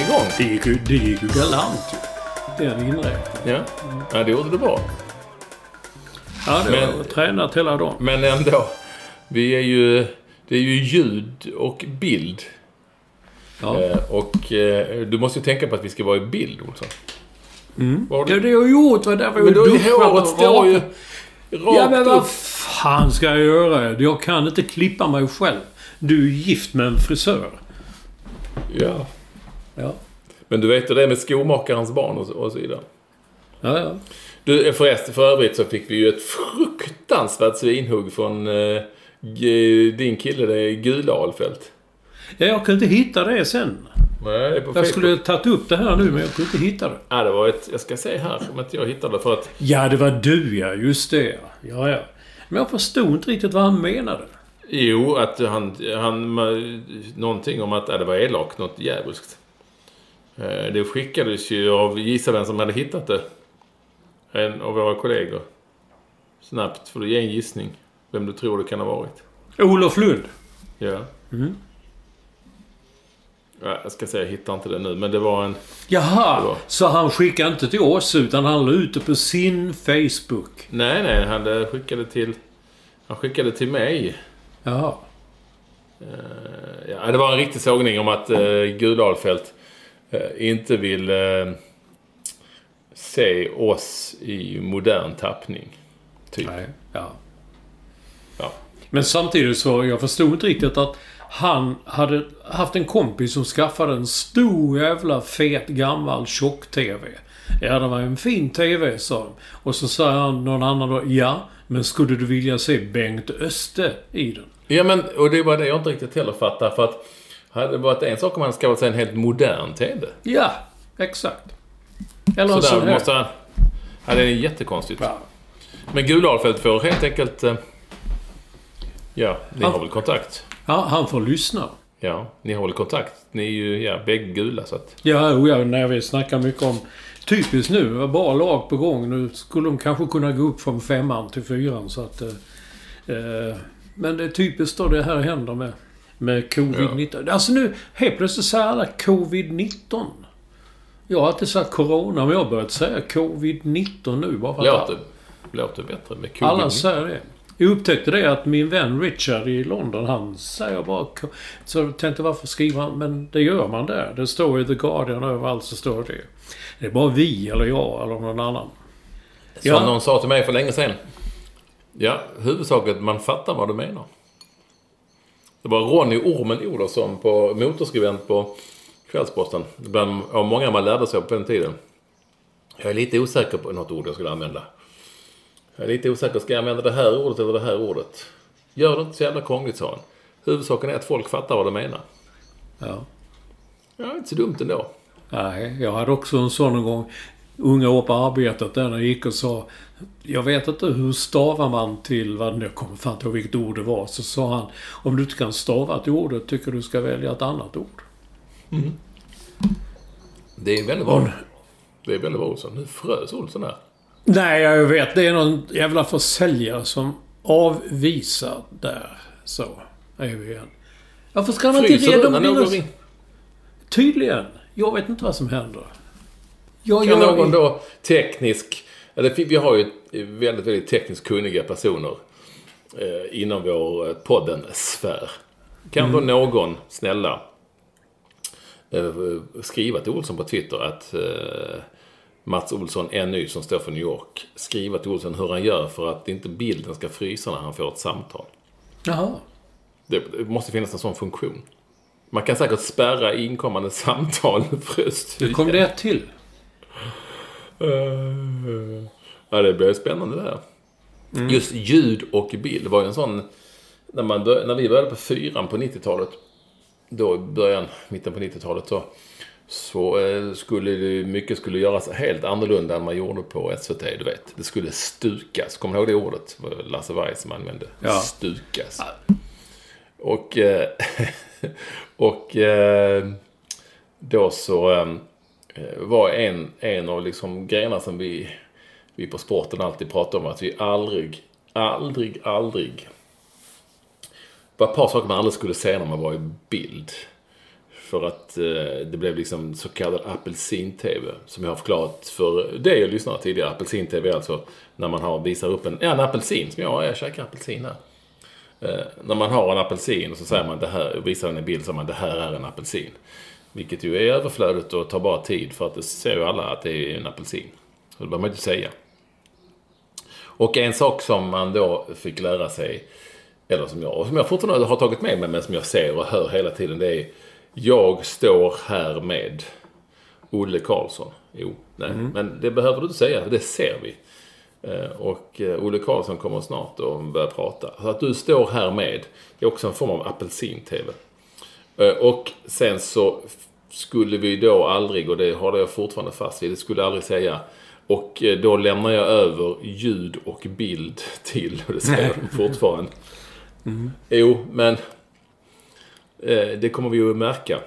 Igång. Det gick ju, det gick ju galant ju. Den inredningen. Ja, ja det gjorde det bra. Ja, det Men- var tränat hela dagen. Men ändå. Vi är ju... Det är ju ljud och bild. Ja. Eh, och eh, du måste ju tänka på att vi ska vara i bild, Olsson. Mm. Vad har Det är det jag har gjort. Var därför Men jag då är håret står ju rakt Ja, men vad fan ska jag göra? Jag kan inte klippa mig själv. Du är gift med en frisör. Ja. Ja. Men du vet det med skomakarens barn och så, och så vidare. Ja, ja. Du, eh, förresten, för övrigt så fick vi ju ett fruktansvärt svinhugg från eh, din kille, det är Gula Alfält. ja jag kunde inte hitta det sen. Nej, Jag skulle tagit upp det här nu, men jag kunde inte hitta det. Ja, det var ett... Jag ska se här om inte jag hittade för att... Ja, det var du ja. Just det. Ja, ja. Men jag förstod inte riktigt vad han menade. Jo, att han... han någonting om att ja, det var elakt, något djävulskt. Eh, Det skickades ju av, gissa vem som hade hittat det. En av våra kollegor. Snabbt, får du ge en gissning. Vem du tror det kan ha varit. Olof Lund. Ja. Mm. Ja, jag ska säga, jag hittar inte det nu, men det var en... Jaha, var- så han skickade inte till oss utan han la ut det på sin Facebook. Nej, nej, han eh, skickade till... Han skickade till mig. Jaha. Eh, Ja, det var en riktig sågning om att uh, Gudalfält eh, inte vill eh, se oss i modern tappning. Typ. Nej. Ja. Ja. Men samtidigt så, jag förstod inte riktigt att han hade haft en kompis som skaffade en stor jävla fet gammal tjock-TV. Ja, det var en fin TV, sa de. Och så sa han någon annan då, ja, men skulle du vilja se Bengt Öste i den? Ja, men och det var det jag inte riktigt heller fattar. För att hade det varit en sak om han skaffat sig en helt modern TV. Ja, exakt. Eller en Så sån måste han... Ja, det är jättekonstigt. Ja. Men Gudalfält får helt enkelt... eh, Ja, ni Han- har väl kontakt? ja, han får lyssna. Ja, ni har väl kontakt? Ni är ju, ja, bägge gula så att... Ja, ja, när vi snackar mycket om... Typiskt nu, bra lag på gång. Nu skulle de kanske kunna gå upp från femman till fyran så att... Eh, eh, men det är typiskt då det här händer med, med covid-19. Alltså nu, helt plötsligt säger alla covid-19. Jag har alltid sagt corona, men jag har börjat säga covid-19 nu bara för att Låter, låter bättre med covid. alla säger det. Jag upptäckte det att min vän Richard i London, han säger bara... Så jag tänkte varför skriver han? Men det gör man där. Det står i The Guardian överallt så står det. Det är bara vi eller jag eller någon annan. Som Ja. någon sa till mig för länge sedan. Ja, huvudsaken att man fattar vad du menar. Det var Ronny Ormen Olofsson på motorskribent på Kvällsposten. Bland av många man lärde sig på den tiden. Jag är lite osäker på något ord jag skulle använda. Jag är lite osäker. Ska jag använda det här ordet eller det här ordet? Gör det inte så jävla krångligt, sa han. Huvudsaken är att folk fattar vad du menar. Ja. Ja, inte så dumt ändå. Nej, jag hade också en sån en gång. Unga år på arbetet där när jag gick och sa Jag vet inte hur stavar man till vad nu kommer fan inte ihåg vilket ord det var. Så sa han Om du inte kan stava till ordet tycker du ska välja ett annat ord. Det är väldigt bra. Det är väldigt bra Olsson. Nu frös Olsson här. Nej, jag vet. Det är någon jävla försäljare som avvisar där. Så, är vi igen. Varför ska han inte dina... ringer? Tydligen. Jag vet inte vad som händer. Jag, Kan jag, någon då teknisk... Vi har ju väldigt, väldigt tekniskt kunniga personer eh, inom vår eh, podden-sfär. Kan Mm. då någon, snälla, eh, skriva till Olsson på Twitter att eh, Mats Olsson NY som står för New York. Skriva till Olsson hur han gör för att inte bilden ska frysa när han får ett samtal. Jaha. Det, det måste finnas en sån funktion. Man kan säkert spärra inkommande samtal. Nu kom det ett till. Eh, Ja, det blir spännande det här. Just ljud och bild var ju en sån... När, man bör, när vi började på fyran på 90-talet, då i början, mitten på 90-talet så, så eh, skulle det, mycket skulle göras helt annorlunda än man gjorde på SVT, du vet. Det skulle stukas. Kommer du ihåg det ordet? Lasse Weiss som använde. Ja. Stukas. Och, eh, och eh, då så Eh, var en, en av liksom grejerna som vi, vi på sporten alltid pratar om att vi aldrig, aldrig, aldrig det var ett par saker man aldrig skulle säga när man var i bild. För att eh, det blev liksom så kallad apelsin-tv. Som jag har förklarat för dig och lyssnare tidigare. Apelsin-tv är alltså när man har, visar upp en, ja, en apelsin. Som jag, jag käkar apelsin här. Eh, när man har en apelsin och så säger man det här, visar den i bild så säger man det här är en apelsin. Vilket ju är överflödigt och tar bara tid för att det ser ju alla att det är en apelsin. Så det behöver man inte säga. Och en sak som man då fick lära sig, eller som jag, som jag fortfarande har tagit med mig men som jag ser och hör hela tiden det är Jag står här med Olle Karlsson. Jo, nej, men det behöver du inte säga det ser vi. Eh, Och eh, Olle Karlsson kommer snart att börja prata. Så att du står här med, det är också en form av apelsin-tv. Eh, Och sen så skulle vi då aldrig, och det håller jag fortfarande fast vid, det skulle jag aldrig säga. Och eh, då lämnar jag över ljud och bild till, och det säger jag fortfarande. Jo, men eh, det kommer vi ju att märka.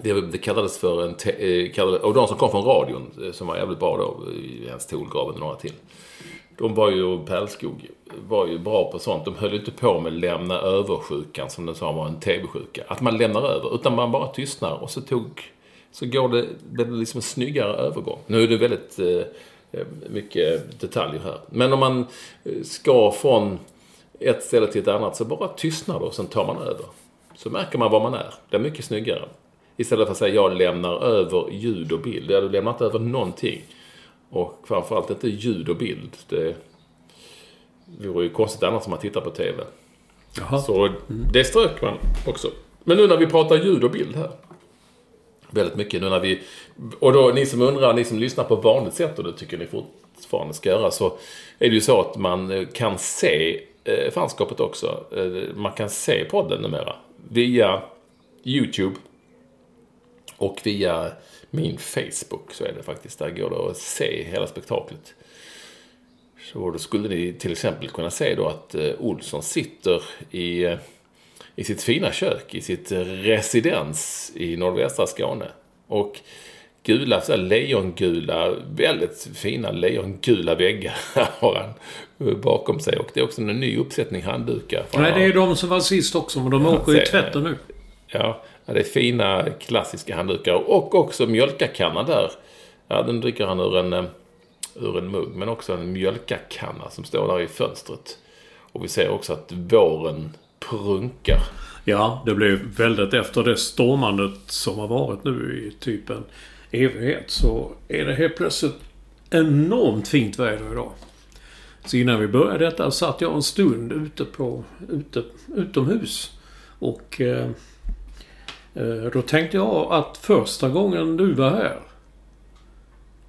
Det, det kallades för en... Te, eh, kallade, och de som kom från radion, som var jävligt bra då, Jens Tolgraven och några till. De var ju, Pärlskog, var ju bra på sånt. De höll ju inte på med lämna över-sjukan som den sa var en tv-sjuka. Att man lämnar över, utan man bara tystnar och så tog... Så går det, blir det liksom en snyggare övergång. Nu är det väldigt eh, eh mycket detaljer här. Men om man eh, ska från ett ställe till ett annat så bara tystnar det och sen tar man över. Så märker man var man är. Det är mycket snyggare. Istället för att säga jag lämnar över ljud och bild. Ja, du lämnar inte över någonting. Och framförallt inte ljud och bild. Det vore ju konstigt annars om man tittar på TV. Jaha. Så det strök man också. Men nu när vi pratar ljud och bild här. Väldigt mycket nu när vi... Och då ni som undrar, ni som lyssnar på vanligt sätt och det tycker ni fortfarande ska göra. Så är det ju så att man eh, kan se eh, fanskapet också. Eh, man kan se podden numera. Via YouTube. Och via min Facebook så är det faktiskt. Där går det att se hela spektaklet. Så då skulle ni till exempel kunna se då att eh, Olsson sitter i, eh, i sitt fina kök, i sitt residens i nordvästra Skåne. Och gula, så lejongula, väldigt fina lejongula väggar har han eh, bakom sig. Och det är också en ny uppsättning handdukar. Nej, det är de som var sist också, men de åker i tvätten nu. Ja, ja, det är fina klassiska handdukar. Och också mjölkakanna där. Ja, den dricker han ur en, eh, ur en mugg. Men också en mjölkakanna som står där i fönstret. Och vi ser också att våren prunkar. Ja, det blev väldigt efter det stormandet som har varit nu i typ en evighet så är det helt plötsligt enormt fint väder idag. Så innan vi började detta satt jag en stund ute på ute, utomhus. Och eh, då tänkte jag att första gången du var här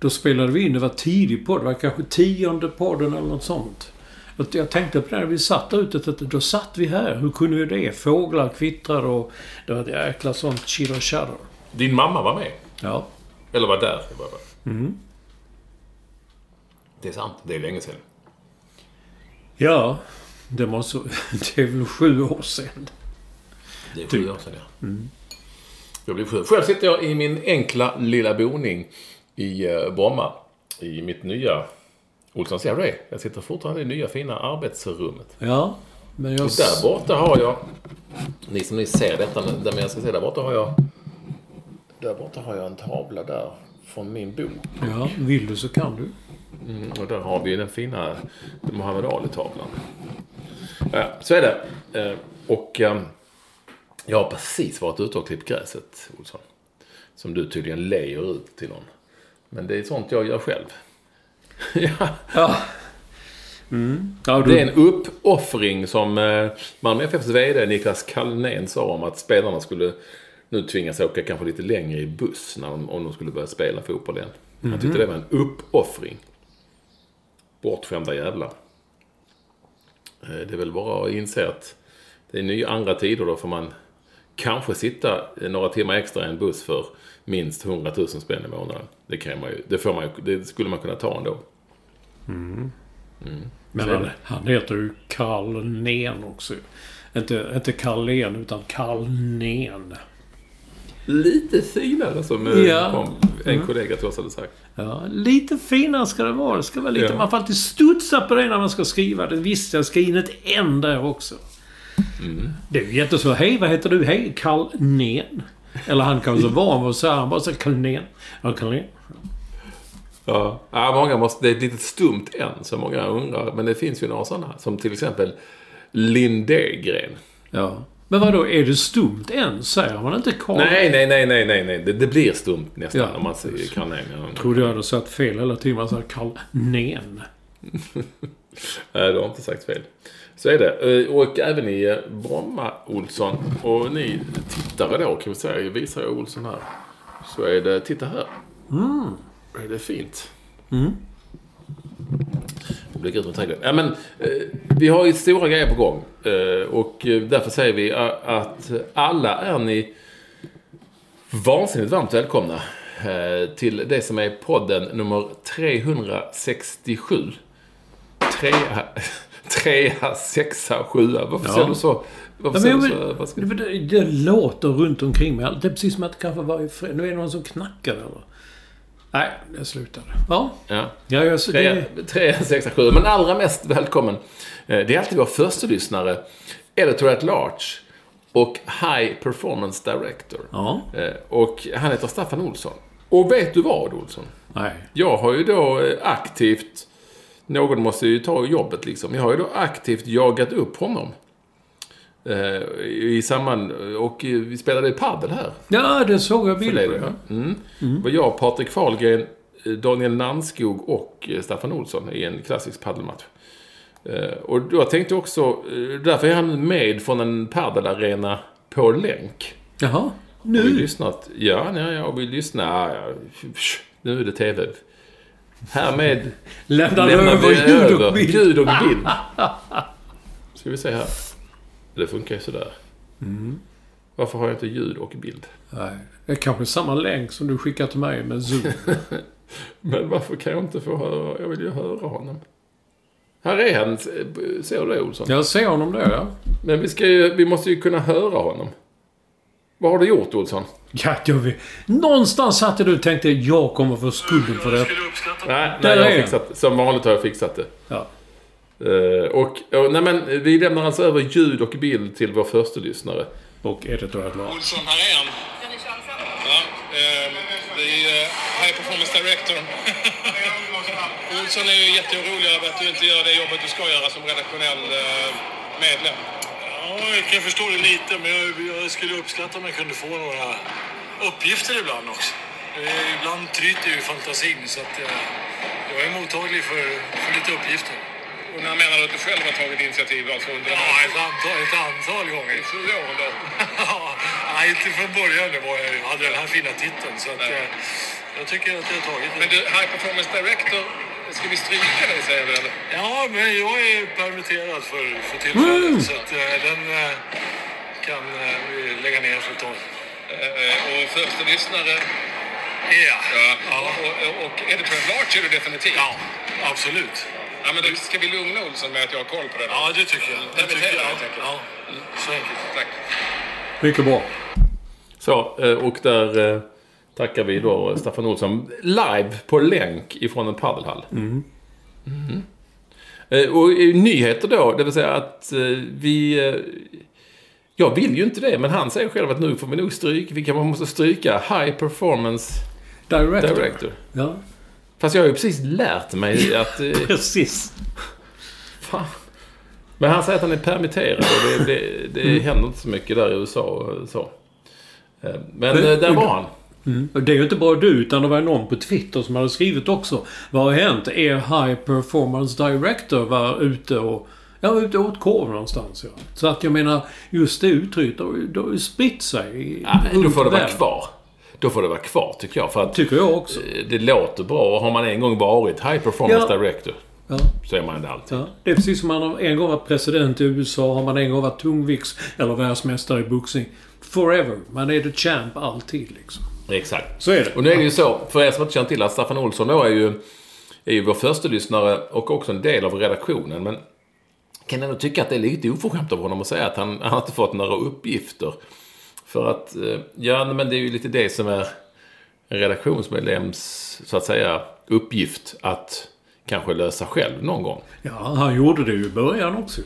då spelade vi in, det var tidigt på det var kanske tionde podden eller något sånt. Och Jag tänkte på det när vi satt där ute, att då satt vi här. Hur kunde vi det? Fåglar kvittrade och det var ett jäkla sånt chitter chatter. Din mamma var med. Ja. Eller var där i varje fall. Det är sant. Det är länge sedan. Ja, det måste... Det är väl sju år sedan. Det är sju år sedan, ja. Jag blev sju. Själv sitter jag i min enkla lilla boning i eh, Bromma. I mitt nya Olsson, ser du det? Jag sitter fortfarande i nya fina arbetsrummet. Ja, men jag... Och där borta har jag... Ni som ni ser detta, men där jag ska se, där borta har jag... Där borta har jag en tavla där från min bok. Ja, vill du så kan du. Mm, och där har vi den fina Muhammed Ali-tavlan. Ja, så är det. Eh, Och eh, jag har precis varit ute och klippt gräset, Olsson. Som du tydligen lejer ut till någon. Men det är sånt jag gör själv. ja, Ja. Mm. Ja, du... det är en uppoffring som eh, Malmö FFs VD Niklas Kallnén sa om att spelarna skulle nu tvingas åka kanske lite längre i buss när de, om de skulle börja spela fotboll igen. Han tyckte det var en uppoffring. Bortskämda jävlar. Eh, Det är väl bara att inse att det är nya andra tider. Då får man kanske sitta några timmar extra i en buss för minst 100 000 spänn i månaden. Det, kan man ju, det, får man ju, det skulle man kunna ta ändå. Men han, han heter ju Karl Nen också. Inte, inte Karl Len, utan Karl Nen. Lite finare som eh, Ja. en kollega till oss hade sagt. Ja, lite finare ska det vara. Det ska vara lite... Ja. Man får alltid studsa på det när man ska skriva. Det visst, jag ska in ett N där också. Det är ju jätteså. Hej, vad heter du? Hej, Karl Nen. Eller han kan vara så van att säga. Han bara säger Karl Nen. Ja, Karl Nen. Ja. ja, många måste, det är ett litet stumt än, så många undrar. Men det finns ju några sådana. Som till exempel Lindegren. Ja. Men vad då Är det stumt än? Säger man inte Karl? Nej, nej, nej, nej, nej, nej. Det, det blir stumt nästan Ja. om man säger Karl Trodde jag hade sagt fel hela tiden. Man sa Karl Nen. Nej, du har inte sagt fel. Så är det. Eh, Och även i eh, Bromma, Olsson. Och ni tittare då, kan vi säga. Jag visar jag Olsson här. Så är det, titta här. Mm. Är det fint? Det blir ut med trädgården. Ja, men, eh, vi har ju stora grejer på gång. Och därför säger vi att alla är ni vansinnigt varmt välkomna till det som är podden nummer 367. Trea, trea sexa, sjua. Varför Ja. säger du så? Varför Ja, men du jag så? Det, det låter runt omkring mig. Det är precis som att det kanske varje fredag... Nu är det någon som knackar eller? Nej, det slutade. Ja. Ja. Ja, jag, det, trea, sexa, sju. Men allra mest välkommen. eh, Det är alltid vår första lyssnare, Editor at Large och High Performance Director. Ja. Eh, Och han heter Staffan Olsson. Och vet du vad, Olsson? Nej. Jag har ju då eh, aktivt... Någon måste ju ta jobbet liksom. Jag har ju då aktivt jagat upp honom. Eh, I samband... Och eh, vi spelade padel här. Ja, det såg jag bild på. Ja. Mm. Det var jag, Patrik Fahlgren, eh, Daniel Nannskog och eh, Staffan Olsson i en klassisk padelmatch. Eh, Och jag tänkte också, därför är han med från en padelarena på länk. Jaha. Har vi Nu? lyssnat? Ja, ja, ja, vi lyssnar. Ja, Nu är det TV. Härmed Lämnar lämnar över vi ljud och bild. ljud och bild. Ska vi se här. Det funkar ju sådär. Mm. Varför har jag inte ljud och bild? Nej. Det är kanske samma länk som du skickar till mig med Zoom. Men varför kan jag inte få höra? Jag vill ju höra honom. Här är han. Ser du det, Olsson? Jag ser honom där, ja. Men vi, ska ju, vi måste ju kunna höra honom. Vad har du gjort, Olsson? Ja, jag vet. Någonstans satt du och tänkte jag kommer få skulden för det. Nej, nej jag har fixat. Som vanligt har jag fixat det. Ja. Eh, och, och, nej men, vi lämnar alltså över ljud och bild till vår första lyssnare. Och editor at large. Olsson, här är han. Ja, eh, det är High Performance Director. Olsson är ju jätteorolig över att du inte gör det jobbet du ska göra som redaktionell eh, medlem. Ja, jag kan förstå det lite, men jag, jag skulle uppskatta om jag kunde få några uppgifter ibland också. Eh, Ibland tryter ju fantasin, så att jag, jag är mottaglig för, för lite uppgifter. Och när menar du att du själv har tagit initiativ alltså under Ja, ett antal, ett antal gånger. sju åren då? Ja, Nej, inte från början det var jag hade den här fina titeln. Så att, eh, jag tycker att jag har tagit Men den. du, High Performance Director, ska vi stryka dig säger du eller? Ja, men jag är permitterad för, för tillfället. Så att eh, den eh, kan eh, vi lägga ner för ett tag. Och första lyssnare, Ja, ja. ja. Och, och, och Editor at Large är du definitivt. ja absolut. Ja, men då ska vi lugna Olsson med att jag har koll på det? Ja, det tycker jag. Det tycker jag. helt enkelt. Ja, så enkelt. Tack. Mycket bra. Så, och där tackar vi då Staffan Olsson live på länk ifrån en padelhall. Eh, Och i nyheter då, det vill säga att eh, vi... eh, Jag vill ju inte det, men han säger själv att nu får vi nog stryk. Vi kan måste stryka High Performance Director. Director. Ja, Fast jag har ju precis lärt mig att... eh, precis. Fan. Men han säger att han är permitterad och det, det, det Mm. händer inte så mycket där i USA och så. Eh, Men eh, där var han. Och Det är ju inte bara du, utan det var någon på Twitter som hade skrivit också. Vad har hänt? Er High Performance Director var ute och... Ja, var ute och åt korv någonstans, ja. Så att jag menar, just det uttrycket har ju- spritt sig. Ja, då får det vara kvar. Då får det vara kvar, tycker jag. För att Tycker jag också. eh, det låter bra. Och har man en gång varit High Performance Ja. Director Ja. så är man det alltid. Ja, det är precis som man har en gång varit president i USA, har man en gång varit tungvikts eller världsmästare i boxning. Forever. Man är the champ alltid liksom. Exakt. Så är det. Och nu är det ju så, för er som inte känner till att Staffan Olsson då är ju, är ju vår första lyssnare och också en del av redaktionen. Men kan ändå tycka att det är lite oförskämt av honom att säga att han, han inte fått några uppgifter. För att, eh, ja men det är ju lite det som är en redaktionsmedlems, så att säga, uppgift att kanske lösa själv någon gång. Ja, han gjorde det ju i början också.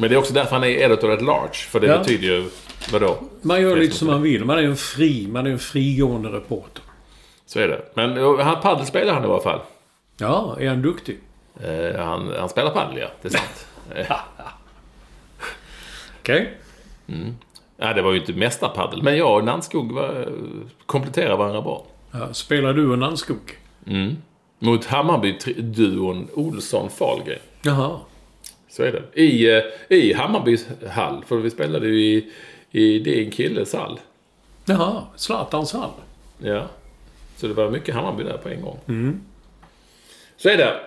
Men det är också därför han är editor at large. För det Ja. betyder ju, vadå? Man gör lite som man vill. Man är en fri, man är en frigående reporter. Så är det. Men han padel spelar han i alla fall. Ja, är han duktig? Eh, han, han spelar padel, ja. Det är sant. Eh, Okej. Ja, det var ju inte mästarpaddel. Men jag och Nannskog var, kompletterar varandra bra. Ja, spelar du en Nannskog? Mot Hammarby-duon Olsson-Fahlgren. Jaha. Så är det. I, eh, i Hammarbys hall. För vi spelade ju i, i din killes hall. Jaha, Zlatans hall. Ja. Så det var mycket Hammarby där på en gång. Så är det.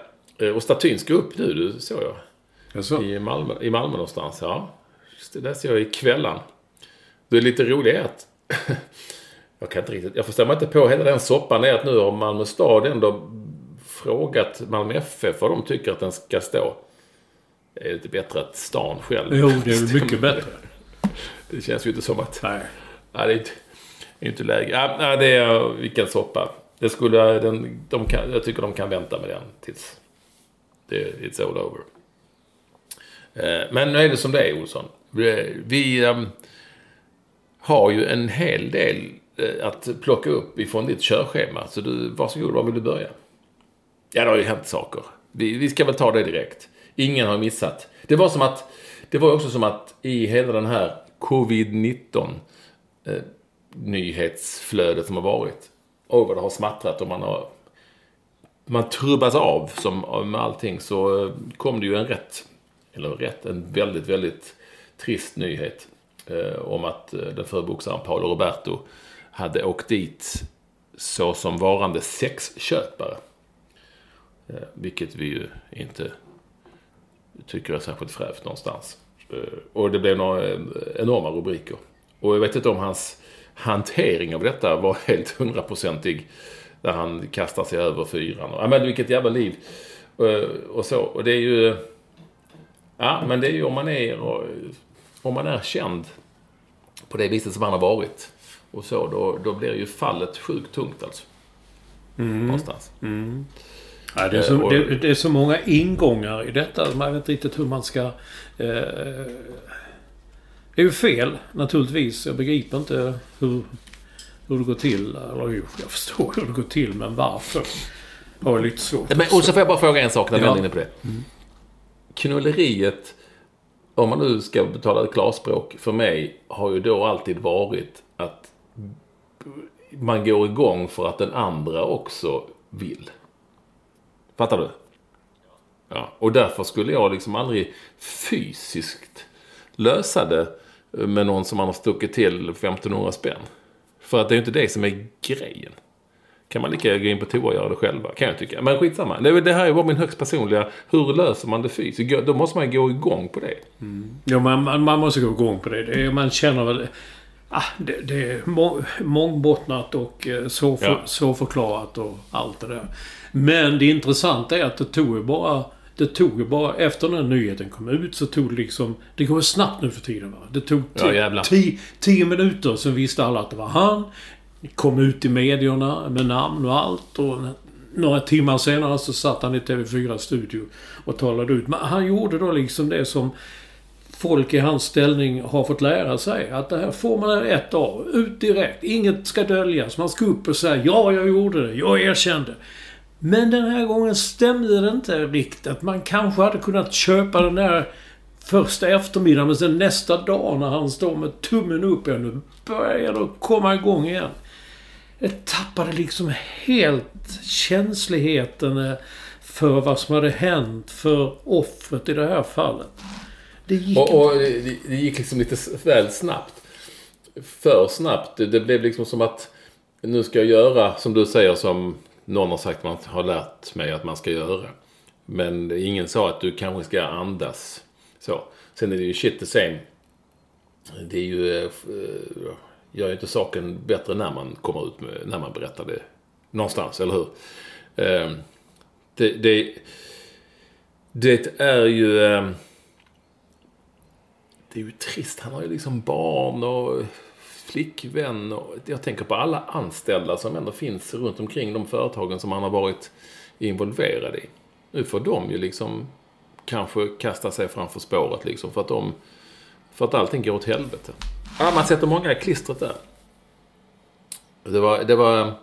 Eh, Och statyn ska upp nu, du såg jag. Jaså? I Malmö, I Malmö någonstans, ja. Just det läste jag i kvällan. Det är lite roligt att... jag kan inte riktigt... Jag förstår mig inte på hela den soppan är att nu har Malmö stad ändå frågat Malmö FF vad de tycker att den ska stå. Det är lite bättre att stan själv Jo, det är mycket bättre. Det känns ju inte som att... Nej. Nej, det är inte, det är inte läge. Ja, nej, det är... Vilken soppa. Det skulle... Den, de kan, jag tycker de kan vänta med den tills... Det, it's all over. Eh, Men nu är det som det är, Olsson. Vi, vi ehm, har ju en hel del eh, att plocka upp ifrån ditt körschema. Så du, varsågod, var vill du börja? Ja, det har ju hänt saker. Vi, vi ska väl ta det direkt. Ingen har missat. Det var som att... Det var också som att i hela den här covid-19 eh, nyhetsflödet som har varit. Åh, vad det har smattrat och man har... Man trubbas av som med allting så eh, kom det ju en rätt, eller rätt, en väldigt, väldigt trist nyhet. Eh, om att eh, den förre boxaren Paolo Roberto hade åkt dit såsom varande sexköpare. Eh, vilket vi ju inte tycker är särskilt fräscht någonstans. Eh, Och det blev några eh, enorma rubriker. Och jag vet inte om hans hantering av detta var helt hundraprocentig. Där han kastar sig över fyran. Ja men vilket jävla liv. Eh, Och så. Och det är ju... Ja men det är ju om man är, om man är känd på det viset som han har varit. Och så, då, då blir ju fallet sjukt tungt alltså. Någonstans. Ja, det, är så, Eh, och- det, det är så många ingångar i detta. Man vet inte riktigt hur man ska... Eh, det är ju fel, naturligtvis. Jag begriper inte hur, hur det går till. Eller jo, jag förstår hur det går till, men varför? Har jag lite svårt. Men, och så får jag bara fråga en sak när vi Ja. är inne på det. Knulleriet, om man nu ska betala ett klarspråk, för mig har ju då alltid varit att man går igång för att den andra också vill. Fattar du? Ja, och därför skulle jag liksom aldrig fysiskt lösa det med någon som man har stuckit till 1500 spänn. För att det är ju inte det som är grejen. Kan man lika gärna gå in på toa och göra det själva, kan jag tycka. Men skitsamma. Det, här är bara min högst personliga... Hur löser man det fysiskt? Då måste man gå igång på det. Jo, man, man, man måste gå igång på det. det är, man känner väl... Ah, det, det är må, mångbottnat och eh, Ja. så förklarat och allt det där. Men det intressanta är att det tog ju bara... Det tog ju bara... Efter den här nyheten kom ut så tog det liksom... Det går snabbt nu för tiden va? Det tog Ja, ti- jävlar. ti, tio minuter så visste alla att det var han. Kom ut i medierna med namn och allt och några timmar senare så satt han i TV4-studio och talade ut. Men han gjorde då liksom det som folk i hans ställning har fått lära sig. Att det här får man ett av. Ut direkt. Inget ska döljas. Man ska upp och säga ja, jag gjorde det. Jag erkände. Men den här gången stämde det inte riktigt. Man kanske hade kunnat köpa den där första eftermiddagen men sen nästa dag när han står med tummen upp igen. Börjar det komma igång igen. Jag tappade liksom helt känsligheten eh, för vad som hade hänt för offret i det här fallet. Det gick, och, och det, det, gick liksom lite väl snabbt. För snabbt. Det, det, blev liksom som att nu ska jag göra som du säger som någon har sagt att man har lärt mig att man ska göra. Men ingen sa att du kanske ska andas. Så. Sen är det ju shit the same. Det är ju... Eh, eh, Gör ju inte saken bättre när man kommer ut med, när man berättar det. Någonstans, eller hur? Eh, det, det, det är ju... Det är ju trist. Han har ju liksom barn och flickvän. Jag tänker på alla anställda som ändå finns runt omkring de företagen som han har varit involverad i. Nu får de ju liksom kanske kasta sig framför spåret liksom för att de... För att allting går åt helvete. Ja, man sätter många i klistret där. Det var, det var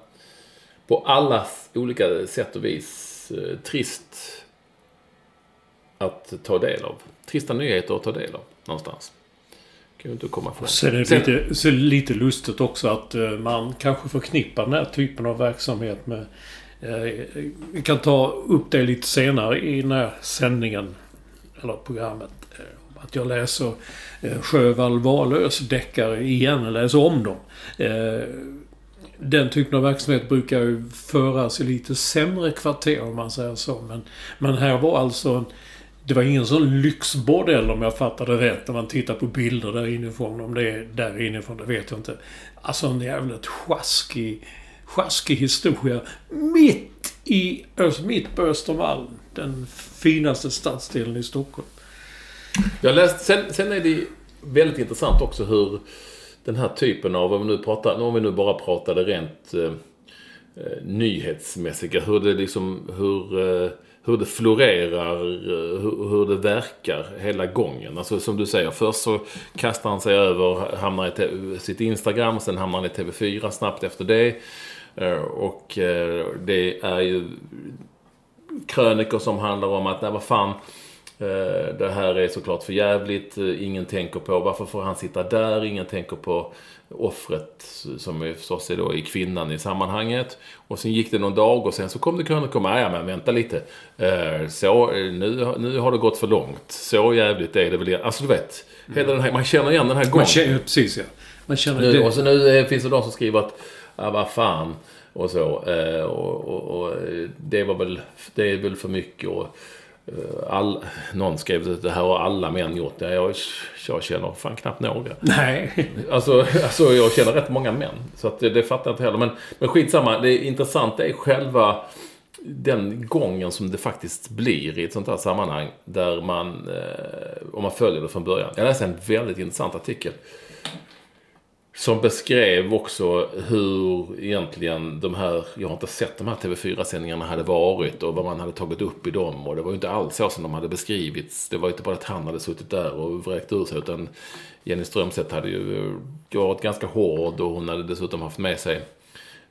på alla olika sätt och vis eh, trist att ta del av. Trista nyheter att ta del av någonstans. Kan ju inte komma ifrån. Sen är det Sen, lite, så lite lustigt också att uh, man kanske förknippar den här typen av verksamhet med... Uh, vi kan ta upp det lite senare i den här sändningen. Eller programmet. Uh, att jag läser Sjövall Wahlöös deckare igen, eller läser om dem. den typen av verksamhet brukar ju föras i lite sämre kvarter om man säger så. Men, men här var alltså det var ingen sån lyxbordell om jag fattade rätt när man tittar på bilder där inifrån. Om det är där inifrån, det vet jag inte. Alltså en jävligt sjaskig, sjaskig historia. Mitt i, mitt på Östermalm. Den finaste stadsdelen i Stockholm. Jag läst, sen, sen är det väldigt intressant också hur den här typen av, om vi nu, pratar, om vi nu bara pratade rent eh, eh, nyhetsmässiga, hur det liksom, hur eh, hur det florerar, eh, hur, hur, det verkar hela gången. Alltså som du säger, först så kastar han sig över, hamnar i sitt Instagram, sen hamnar han i TV4 snabbt efter det. Eh, och eh, det är ju krönikor som handlar om att, nej vad fan, det här är såklart för jävligt. Ingen tänker på varför får han sitta där? Ingen tänker på offret som är förstås är då är kvinnan i sammanhanget. Och sen gick det någon dag och sen så kom det krönikor med, ja men vänta lite. Eh, så, nu, nu har det gått för långt. Så jävligt är det väl. Alltså du vet. Hela den här, man känner igen den här gången. Man känner, precis ja. Man känner nu, det. Och så nu finns det de som skriver att, ja vad fan. Och så. Eh, och, och, och, det var väl, det är väl för mycket. Och, Eh, all, någon skrev att det här har alla män gjort. Ja, jag, jag känner fan knappt några. Nej. Alltså, alltså jag känner rätt många män. Så att det, det fattar jag inte heller. Men, men skitsamma. Det intressanta är själva den gången som det faktiskt blir i ett sånt här sammanhang. Där man, eh, om man följer det från början. Jag läste en väldigt intressant artikel som beskrev också hur egentligen de här, jag har inte sett de här TV4-sändningarna hade varit och vad man hade tagit upp i dem. Och det var ju inte alls så som de hade beskrivits. Det var ju inte bara att han hade suttit där och vräkt ur sig. Utan Jenny Strömstedt hade ju varit ganska hård och hon hade dessutom haft med sig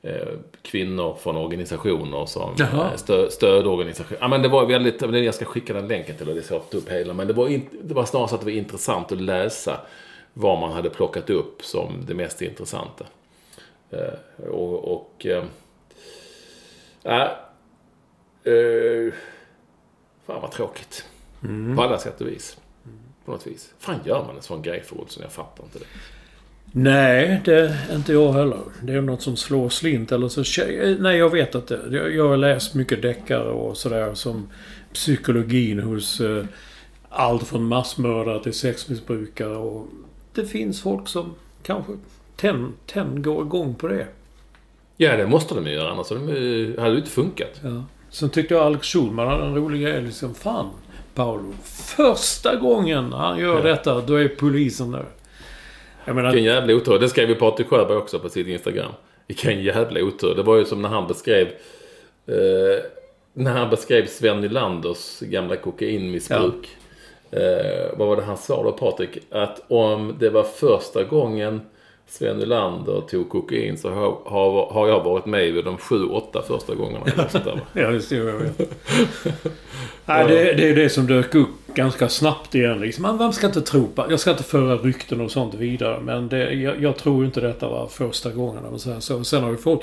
eh, kvinnor från organisationer som eh, stö, stödorganisationer. Ja, men det var väldigt, jag ska skicka den länken till och det ska upp hela. Men det var, in, det var snarare så att det var intressant att läsa vad man hade plockat upp som det mest intressanta. Eh, och... och äh, äh, fan vad tråkigt. Mm. På alla sätt och vis. På något vis. fan gör man en sån grej för Olsson? Jag fattar inte det. Nej, det inte jag heller. Det är något som slår slint eller så... Nej, jag vet inte. Jag har läst mycket deckare och sådär som psykologin hos eh, allt från massmördare till sexmissbrukare och det finns folk som kanske ten, ten går igång på det. Ja, det måste de ju göra. Annars hade det ju inte funkat. Ja. Sen tyckte jag Alex Schulman hade en rolig grej. Liksom, fan, Paolo. Första gången han gör ja. detta, då är polisen där. Jag menar... Vilken jävla otur. Det skrev ju Patrik Sjöberg också på sitt Instagram. Vilken jävla otur. Det var ju som när han beskrev Eh, när han beskrev Sven Nylanders gamla kokainmissbruk. Eh, vad var det han sa då, Patrik? Att om det var första gången Sven Nylander tog kokain så har, har, har jag varit med vid de sju, åtta första gångerna. Ja, det ser jag vet. Nej, det, det är det som dök upp ganska snabbt igen. Liksom. Man, man ska inte tro på... Jag ska inte föra rykten och sånt vidare. Men det, jag, jag tror inte detta var första gången. man säger Så. Sen har ju folk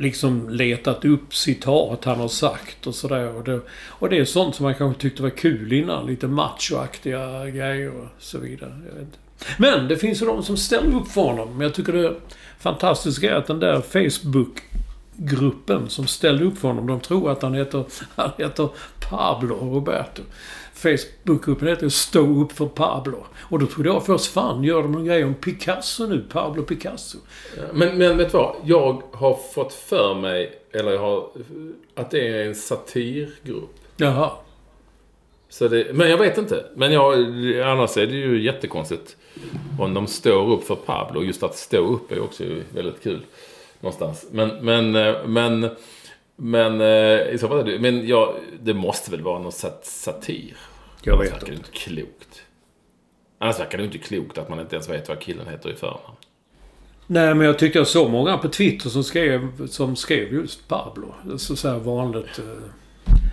liksom letat upp citat han har sagt och sådär. Och det, och det är sånt som man kanske tyckte var kul innan. Lite machoaktiga grejer och så vidare. Jag vet inte. Men det finns ju de som ställer upp för honom. Men jag tycker det fantastiska är att den där Facebook gruppen som ställde upp för honom. De tror att han heter, han heter Pablo Roberto. Facebookgruppen heter Stå upp för Pablo. Och då trodde jag först, fan gör de någon grej om Picasso nu? Pablo Picasso. Men, men vet du vad? Jag har fått för mig, eller jag har, att det är en satirgrupp. Jaha. Så det, men jag vet inte. Men jag, annars är det ju jättekonstigt om de står upp för Pablo. Just att stå upp är också väldigt kul. Någonstans. Men, men, eh, men, men eh, i så fall är det, men ja, det måste väl vara någon sat, satir. Jag vet inte. inte klokt. Annars verkar det inte klokt att man inte ens vet vad killen heter i förnamn. Nej, men jag tyckte jag såg många på Twitter som skrev, som skrev just Pablo. Så, så här vanligt. eh,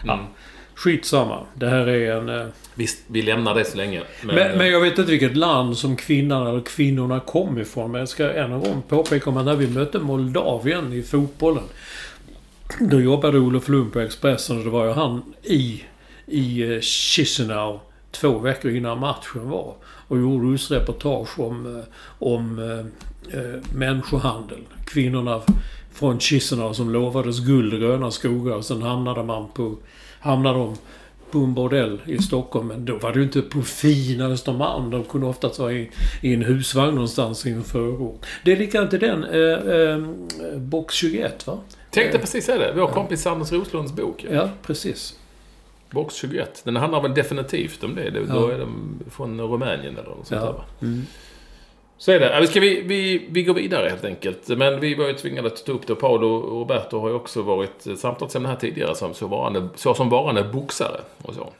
Ja, skitsamma. Det här är en... eh, Visst, vi lämnar det så länge. Men, Men, men jag vet inte vilket land som kvinnan eller kvinnorna kom ifrån. Men jag ska än en gång påpeka om att när vi mötte Moldavien i fotbollen. Då jobbade Olof Lund på Expressen och det var ju han i, i eh, Chisinau två veckor innan matchen var. Och gjorde just reportage om, eh, om eh, eh, människohandel. Kvinnorna från Chisinau som lovades guld och gröna skogar och sen hamnade man på... Hamnade de på en bordell i Stockholm. Men då var det ju inte på fina Östermalm. De kunde oftast vara i, i en husvagn någonstans i en förort. Det är likadant i den. Eh, eh, box 21 va? Tänkte precis säga det. Vår kompis Anders Roslunds bok. Ja, precis. Box 21. Den handlar väl definitivt om det. det Då är de från Rumänien eller något sånt Ja. där va? Så är det. Ja, vi, ska vi, vi, vi går vidare helt enkelt. Men vi var ju tvingade att ta upp det. Paolo och Roberto har ju också varit samtalsämne här tidigare som så, varande, så som varande boxare och så.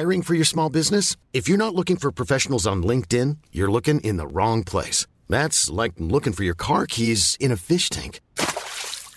Hiring for your small business? If you're not looking for professionals on LinkedIn, you're looking in the wrong place. That's like looking for your car keys in a fish tank.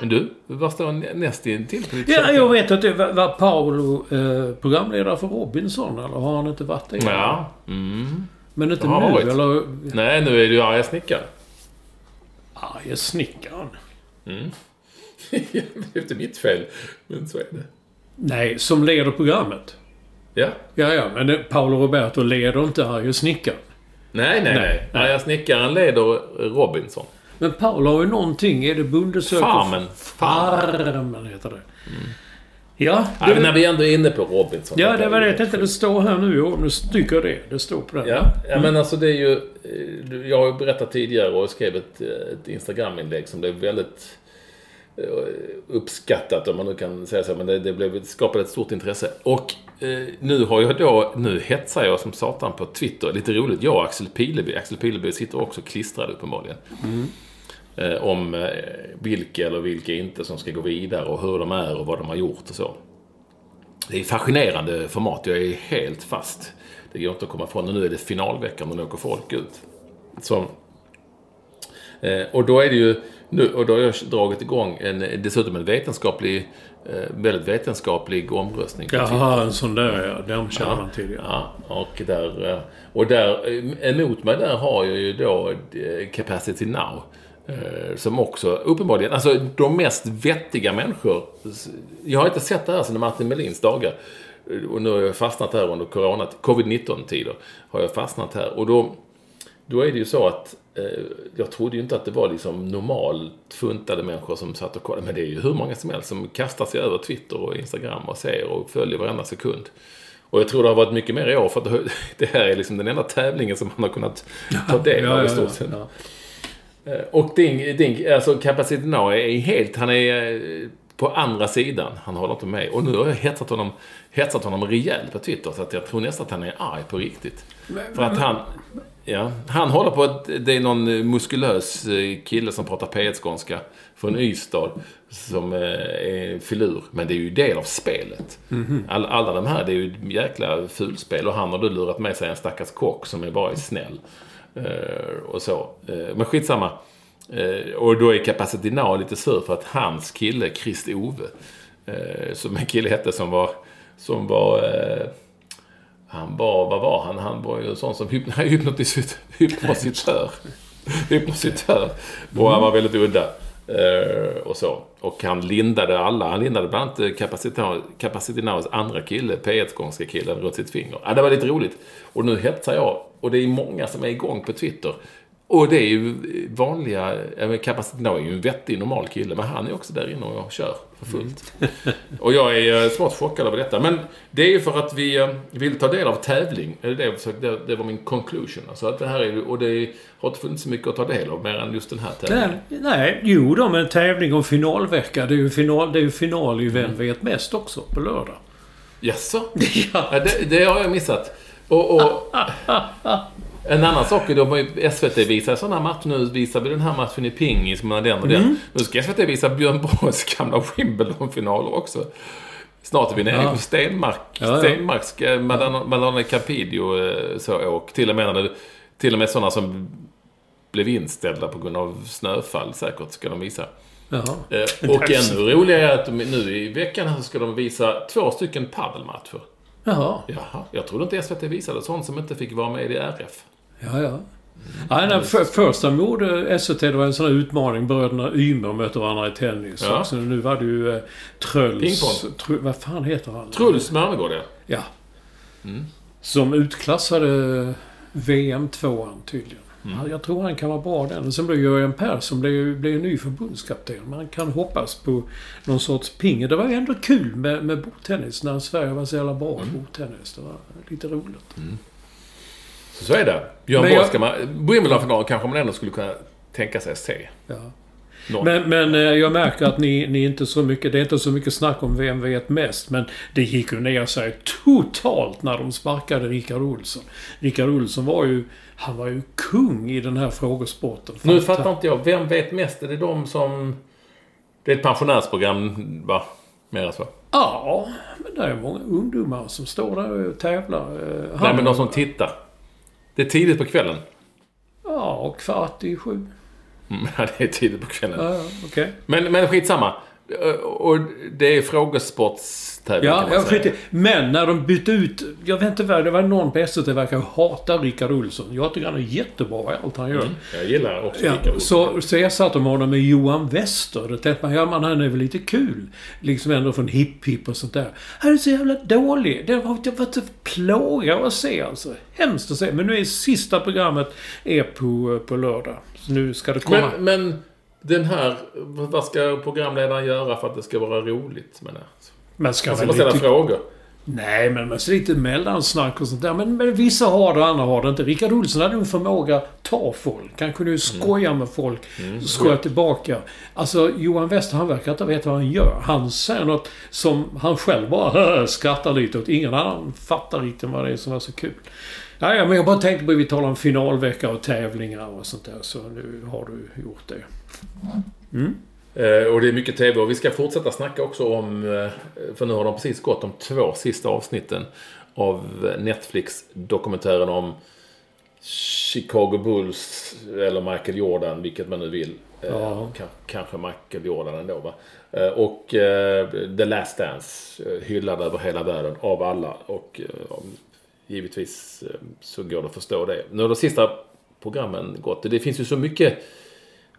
Men du, vad står nä- näst intill på ditt Ja, jag vet att det var, var Paolo eh, programledare för Robinson, eller har han inte varit det? Ja. Mm. Men inte nu, varit. eller? Nej, nu är ju arga snickaren. Arge snickaren. det är inte mitt fel, men så är det. Nej, som leder programmet. Ja. Ja, ja, men Paolo Roberto leder inte Arge snickaren. Nej, nej, Nej. nej. Arga snickaren leder Robinson. Men Paolo har ju någonting. Är det Bonde söker... Farmen. Farmen heter det. Ja, Ja, det, men när vi ändå är inne på Robinson. ja, det var det jag tänkte. Det står här nu. Jo, nu stycker det. Det står på den. Ja, ja men alltså det är ju... eh, Jag har ju berättat tidigare och skrev ett, ett Instagram-inlägg som blev väldigt eh, uppskattat om man nu kan säga så. Men det, det blev, skapade ett stort intresse. Och eh, nu har jag då, nu hetsar jag som satan på Twitter. Lite roligt, jag och Axel Pileby. Axel Pileby sitter också klistrad uppenbarligen. Eh, om eh, vilka eller vilka inte som ska gå vidare och hur de är och vad de har gjort och så. Det är fascinerande format. Jag är helt fast. Det går inte att komma ifrån. Och nu är det finalveckan och nu åker folk ut. Så, eh, och då är det ju... Nu, och då har jag dragit igång en, dessutom en vetenskaplig, eh, väldigt vetenskaplig omröstning. Jaha, en sån där ja. Den känner man till ja. Ja, och där, eh, och där, eh, emot mig där har jag ju då eh, Capacity Now. Eh, Som också uppenbarligen, alltså de mest vettiga människor. Jag har inte sett det här sedan Martin Melins dagar. Eh, Och nu har jag fastnat här under corona, covid-19-tider. Har jag fastnat här. Och då, då är det ju så att eh, jag trodde ju inte att det var liksom normalt funtade människor som satt och kollade. Men det är ju hur många som helst som kastar sig över Twitter och Instagram och ser och följer varenda sekund. Och jag tror det har varit mycket mer i år för att det- här är liksom den enda tävlingen som man har kunnat ta del av i stort sett. Eh, Och Ding, Ding alltså Capacity Now är helt, han är eh, på andra sidan. Han håller inte med. Och nu har jag hetsat honom, hetsat honom rejält på Twitter. Så att jag tror nästan att han är arg på riktigt. För att han, ja, han håller på att det är någon eh, muskulös kille som pratar P1-skånska från Ystad. Som är filur. Men det är ju del av spelet. All, alla de här, det är ju jäkla fulspel. Och han har då lurat med sig en stackars kock som är bara är snäll. Eh, och så. Eh, men skitsamma. Eh, och då är Capacity Now lite sur för att hans kille, Krist Ove. som en kille hette som var, som var han var, vad var han? Han var ju en sån som hyp, hypnotis, hypnositör. hypnositör. Och han var väldigt udda. Och så. Och han lindade alla. Han lindade bland annat eh, Capacity Nows andra kille, P1-skånska killen, runt sitt finger. Ja, det var lite roligt. Och nu hetsar jag. Och det är många som är igång på Twitter. Och det är ju vanliga, Now är ju en vettig, normal kille, men han är också där inne och kör för fullt. och jag är eh, smått chockad över detta. Men det är ju för att vi eh, vill ta del av tävling. Det, det, var min conclusion. Alltså att det här är, och det har inte funnits så mycket att ta del av mer än just den här tävlingen. Nej, nej, jo då, men tävling om finalvecka. Det är ju final, det är ju final i Vem vet mest också på lördag. Jaså? Ja. Ja, det, det har jag missat. Och, och, en annan sak är då, SVT visar sådana matcher. Nu visar vi den här matchen i pingis mellan den och den. Mm. Nu ska SVT visa Björn Borgs gamla Wimbledon-finaler också. Snart är vi nere Ja. på Stenmark. Ja, ja. Stenmarks, eh, Madonna, Campidio eh, så åk. Till och med, när det, till och med sådana som blev inställda på grund av snöfall säkert ska de visa. Jaha. Eh, Och ännu roligare är att de, nu i veckan här så ska de visa två stycken padelmatcher. Jaha. Jaha, jag trodde inte SVT visade sånt som inte fick vara med i RF. Ja, ja. Nej, nej, för, först de gjorde SVT, det var en sån här utmaning. Bröderna Ymer mötte varandra i tennis. Ja. Så nu var det ju eh, Tröls... Tr, vad fan heter han? Truls Mörnegård, ja. Ja. Mm. Som utklassade VM-tvåan tydligen. Mm. Ja, Jag tror han kan vara bra den. Sen blev Jörgen Persson blev, blev ny förbundskapten. Man kan hoppas på någon sorts ping. Det var ju ändå kul med, med bordtennis när Sverige var så jävla bra Mm. i bordtennis. Det var lite roligt. Så, så är det. Björn Borg ska man... Wimbledon-finalen kanske man ändå skulle kunna tänka sig se. Ja. Men, men eh, jag märker att ni, ni inte så mycket... Det är inte så mycket snack om vem vet mest. Men det gick ju ner sig totalt när de sparkade Rickard Olsson. Rickard Olsson var ju... Han var ju kung i den här frågesporten. Nu fattar inte jag. Vem vet mest? Är det de som... Det är ett pensionärsprogram, va? Mer så. Ja, men det är många ungdomar som står där och tävlar. Eh, Nej, han- men de som tittar. Det är tidigt på kvällen. Ja, kvart i sju. Mm, det är tidigt på kvällen. Ja, okej. Men, men skitsamma. Eh, Och det är frågesportstävling Ja, kan man säga. i- Men när de bytte ut... Jag vet inte vad det var någon på SVT verkar hata Rickard Olsson. Jag tycker han är jättebra i allt han gör. Jag gillar också Ja, Rickard Olsson. så, så ersatte de honom med Johan Wester. Då tänkte man, ja men han är väl lite kul. Liksom ändå från Hipp Hipp och sånt där. Han är så jävla dålig. Det har varit en plåga att se alltså. Hemskt att se. Men nu är sista programmet är på, på lördag. Så nu ska det komma. Men, men den här... Vad ska programledaren göra för att det ska vara roligt? Men, Men ska man väl ställa lite- frågor. Nej, men med lite mellansnack och sånt där. Men, men vissa har det, andra har det inte. Rickard Olsson hade en förmåga att ta folk. Han kunde ju skoja med folk. Skoja tillbaka. Alltså, Johan Wester, han verkar inte veta vad han gör. Han säger något som han själv bara skrattar lite åt. Ingen annan fattar riktigt vad det är som är så kul. Ja, men jag bara tänkte på vi talar om finalvecka och tävlingar och sånt där. Så nu har du gjort det. Eh, och det är mycket TV och vi ska fortsätta snacka också om, eh, för nu har de precis gått de två sista avsnitten av Netflix-dokumentären om Chicago Bulls eller Michael Jordan, vilket man nu vill. Eh, Ja. ka- kanske Michael Jordan ändå va. Och The Last Dance, hyllad över hela världen av alla. Och givetvis så går det att förstå det. Nu har de sista programmen gått. Det finns ju så mycket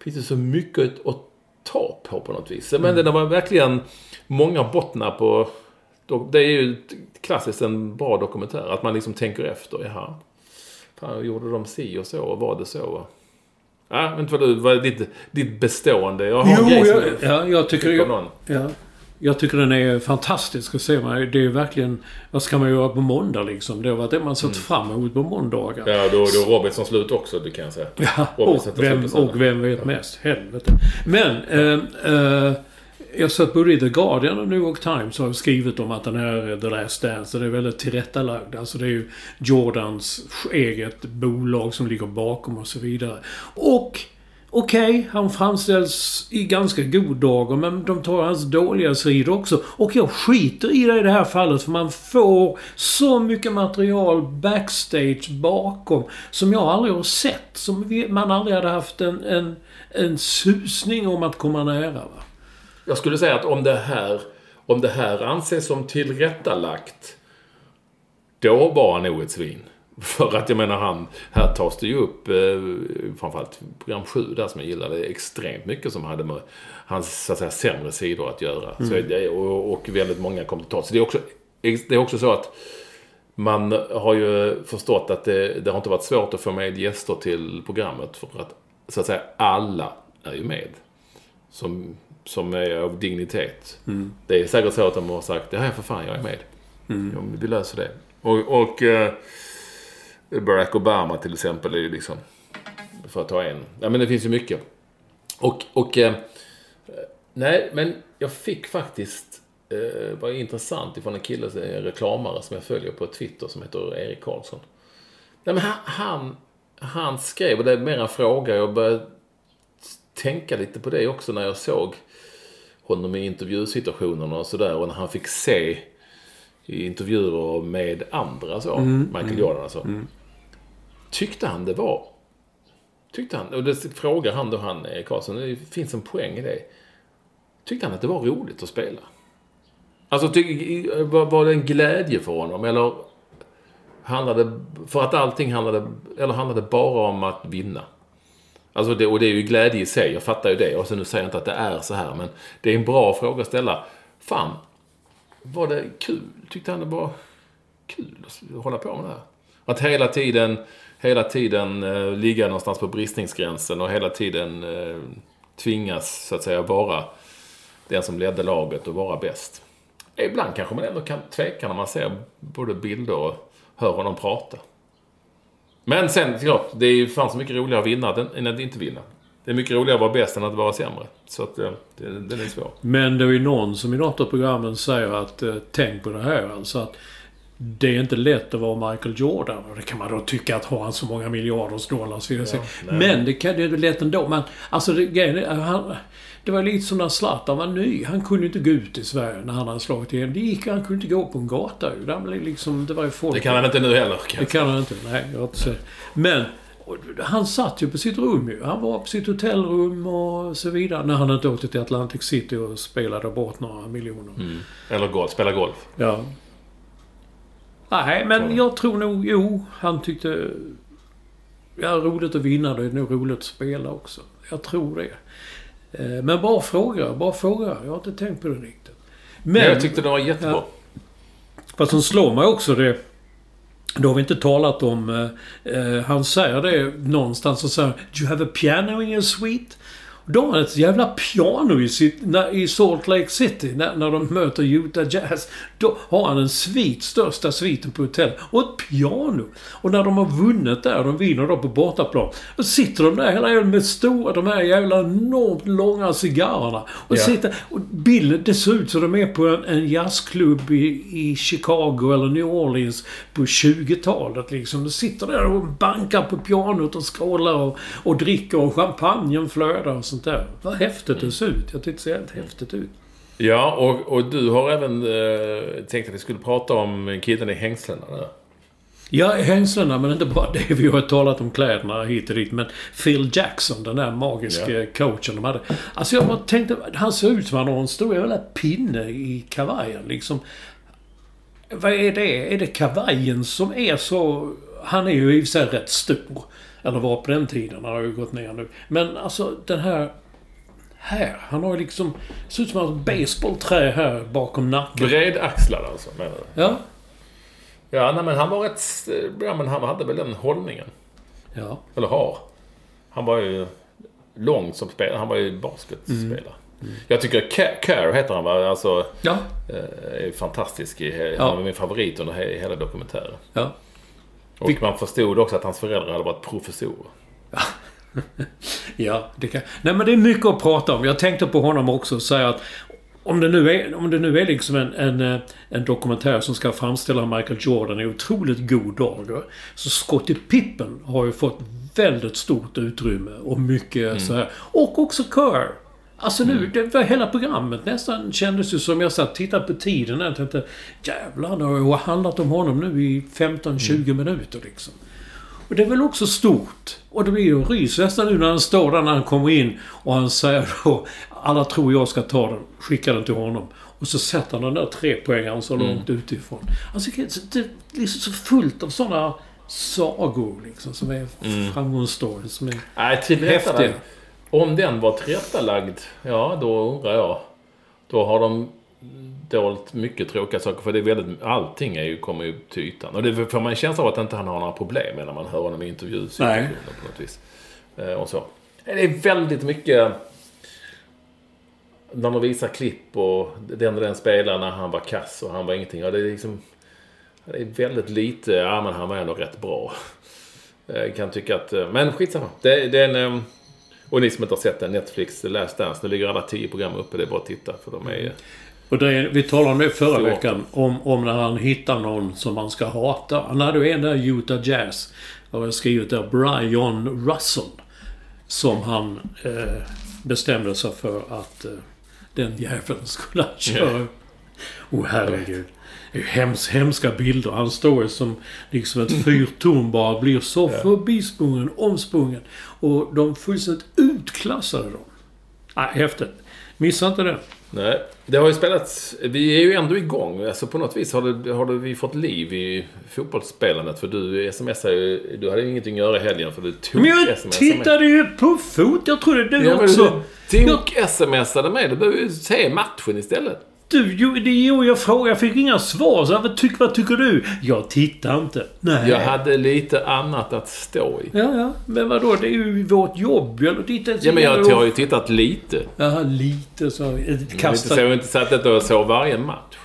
finns det så mycket att ta på på något vis. Men det var verkligen många bottnar på... Det är ju klassiskt en bra dokumentär. Att man liksom tänker efter. Jaha, fan, gjorde de si och så? Och var det så? Ja, men inte vad du, vad är ditt, ditt bestående? Jag har en Jo, grej som jag, ja, jag tycker... Jag, ja, jag tycker den är fantastisk att se. Man, det är verkligen... Vad ska man göra på måndag liksom? Det var det man sett fram emot på måndagar. Ja, då, då Robinson slut också, det kan jag säga. Ja, Robinson och, vem, och vem vet mest? Helvete. Men... Eh, eh, jag sett både i The Guardian och New York Times har skrivit om att den här The Last Dance, det är väldigt tillrättalagd. Alltså det är ju Jordans eget bolag som ligger bakom och så vidare. Och Okej, han framställs i ganska god dager men de tar hans dåliga sidor också. Och jag skiter i det i det här fallet för man får så mycket material backstage bakom som jag aldrig har sett. Som man aldrig hade haft en, en, en susning om att komma nära. Va? Jag skulle säga att om det här, om det här anses som tillrättalagt, då var han nog ett svin. För att jag menar han, här tas det ju upp, eh, framförallt program 7 där som jag gillade extremt mycket som hade med hans så att säga sämre sidor att göra. Så det, och, och väldigt många kom till tals. Så det är också, det är också så att man har ju förstått att det, det har inte varit svårt att få med gäster till programmet. För att, så att säga, alla är ju med. Som, som är av dignitet. Det är säkert så att de har sagt, ja för fan, jag är med. Ja, vi löser det. Och, och eh, Barack Obama till exempel är ju liksom, för att ta en. Ja men det finns ju mycket. Och, och eh, nej, men jag fick faktiskt, eh, var intressant ifrån en kille, en reklamare som jag följer på Twitter som heter Erik Karlsson. Nej, men han, han, han skrev, och det är mer en fråga, jag började tänka lite på det också när jag såg honom i intervjusituationerna och sådär. Och när han fick se i intervjuer med andra så, Michael Jordan alltså. Tyckte han det var... Tyckte han, och det frågar han då han, Erik Karlsson, det finns en poäng i det. Tyckte han att det var roligt att spela? Alltså, ty, var, var det en glädje för honom? Eller handlade, för att allting handlade, eller handlade bara om att vinna? Alltså det, och det är ju glädje i sig, jag fattar ju det. Och så nu säger jag inte att det är så här, men det är en bra fråga att ställa. Fan, var det kul? Tyckte han det var kul att hålla på med det här? Att hela tiden, hela tiden eh, ligga någonstans på bristningsgränsen och hela tiden eh, tvingas, så att säga, vara den som ledde laget och vara bäst. Ibland kanske man ändå kan tveka när man ser både bilder och hör honom prata. Men sen, klart, det är ju fan så mycket roligare att vinna än att inte vinna. Det är mycket roligare att vara bäst än att vara sämre. Så att eh, det, det, den är svår. Men det är ju någon som i något av programmen säger att eh, tänk på det här alltså att det är inte lätt att vara Michael Jordan. Och det kan man då tycka att har han så många miljarders dollar så vill jag säga. Men det kan det är lätt ändå. Men alltså det, grejen han, det var lite som när Zlatan var ny. Han kunde inte gå ut i Sverige när han hade slagit igenom. Det gick Han kunde inte gå på en gata blev liksom, det var ju folk... Det kan han inte nu heller. Kan Det kan han inte. Nej, jag har inte sett. Men han satt ju på sitt rum ju. Han var på sitt hotellrum och så vidare. När han inte åkte till Atlantic City och spelade bort några miljoner. Eller golf, spela golf. Ja. Nej, men jag tror nog... Jo, han tyckte... Ja, roligt att vinna. Det är nog roligt att spela också. Jag tror det. Eh, Men bara fråga. Bara fråga. Jag har inte tänkt på det riktigt. Men jag tyckte det var jättebra. Ja. Fast som slår mig också det... Då har vi inte talat om... Eh, eh, han säger det någonstans och säger Do you have a piano in your suite? De har ett jävla piano i, sitt, när, i Salt Lake City när, när de möter Utah Jazz. Då har han en svit, största sviten på hotell. Och ett piano. Och när de har vunnit där, de vinner då på bortaplan. Då sitter de där hela tiden med stora, de här jävla enormt långa cigarrerna. Och Ja. sitter, och bilden, det ser ut som de är på en, en jazzklubb i, i Chicago eller New Orleans på 20-talet liksom. De sitter där och bankar på pianot och skålar och, och dricker och champagnen flödar och sånt där. Vad häftigt det ser ut. Jag tyckte det ser helt häftigt ut. Ja, och, och du har även eh, tänkt att vi skulle prata om killen i hängslena där. Ja, hängslena, men inte bara det. Vi har talat om kläderna hit och dit. Men Phil Jackson, den där magiska Ja. coachen de hade. Alltså jag bara tänkte, han ser ut som han har en stor jävla pinne i kavajen liksom. Vad är det? Är det kavajen som är så... Han är ju i och för sig rätt stor. Eller var på den tiden. Han har ju gått ner nu. Men alltså den här... Här. Han har ju liksom... Ser ut som ett baseballträ här bakom nacken. Bredaxlad alltså, menar du? Ja. Ja, nej, men han var rätt... Ja, men han hade väl den hållningen. Ja. Eller har. Han var ju lång som spelare. Han var ju basketspelare. Jag tycker Care heter han va? Alltså, Ja. eh, är fantastisk. Ja. Han var min favorit under he, hela dokumentären. Ja. Och man förstod också att hans föräldrar hade varit professorer. Ja, det kan... Nej men det är mycket att prata om. Jag tänkte på honom också och säga att om det nu är, om det nu är liksom en, en, eh, en dokumentär som ska framställa Michael Jordan i otroligt god dager. Så Scottie Pippen har ju fått väldigt stort utrymme och mycket så här. Och också Kerr. Alltså nu, det var hela programmet nästan kändes ju som jag satt och tittade på tiden och tänkte Jävlar, det har ju handlat om honom nu i 15-20 minuter liksom. Och det är väl också stort. Och det blir ju en rys nästan nu när han står där när han kommer in och han säger då Alla tror jag ska ta den. Skicka den till honom. Och så sätter han den där trepoängaren så långt utifrån. Alltså det är liksom så fullt av sådana sagor liksom som är framgångsstories. Som är... Nej, till Häftiga. Om den var tillrättalagd, ja då undrar jag. Då har de dolt mycket tråkiga saker. För det är väldigt, allting är ju, kommer ju till ytan. Och det får man en känsla av att inte han har några problem med när man hör honom i intervjusituationer på något vis. Eh, och så. Det är väldigt mycket... När de visar klipp och den och den spelaren när han var kass och han var ingenting. Ja, det är liksom... Det är väldigt lite, ja men han var ändå rätt bra. Jag kan tycka att... eh, Men skitsamma. Det, det är en... Och ni som inte har sett den, Netflix Last Dance. Nu ligger alla tio program uppe. Det är bara att titta. För de är... Och det vi talade om det förra Så. veckan. Om, om när han hittar någon som han ska hata. Han hade ju en där Utah Jazz. Har jag skrivit där. Brian Russell. Som han eh, bestämde sig för att eh, den jäveln skulle han köra. Åh oh, herregud. Det är ju hems, hemska bilder. Han står som liksom ett fyrtorn bara. Blir så förbisprungen, omsprungen. Och de fullständigt utklassade dem. Nej, häftigt. Missa inte det. Nej, det har ju spelats... Vi är ju ändå igång. Alltså på något vis har, det, har det, vi fått liv i fotbollsspelandet. För du smsar ju... Du hade ju ingenting att göra i helgen för du tog Men jag smsar tittade ju på fot. Jag trodde du Ja, också. du Jag, tog smsade med. Du behöver ju se matchen istället. Du, jo, det gjorde jag frågade. Jag fick inga svar. Så jag, vad, tyck, vad tycker du? Jag tittar inte. Nej. Jag hade lite annat att stå i. Ja, ja. Men vadå? Det är ju vårt jobb. Jag tittar Ja, men jag har ju tittat lite. Jaha, lite så. Ett Inte kast. så, inte så att jag såg varje match.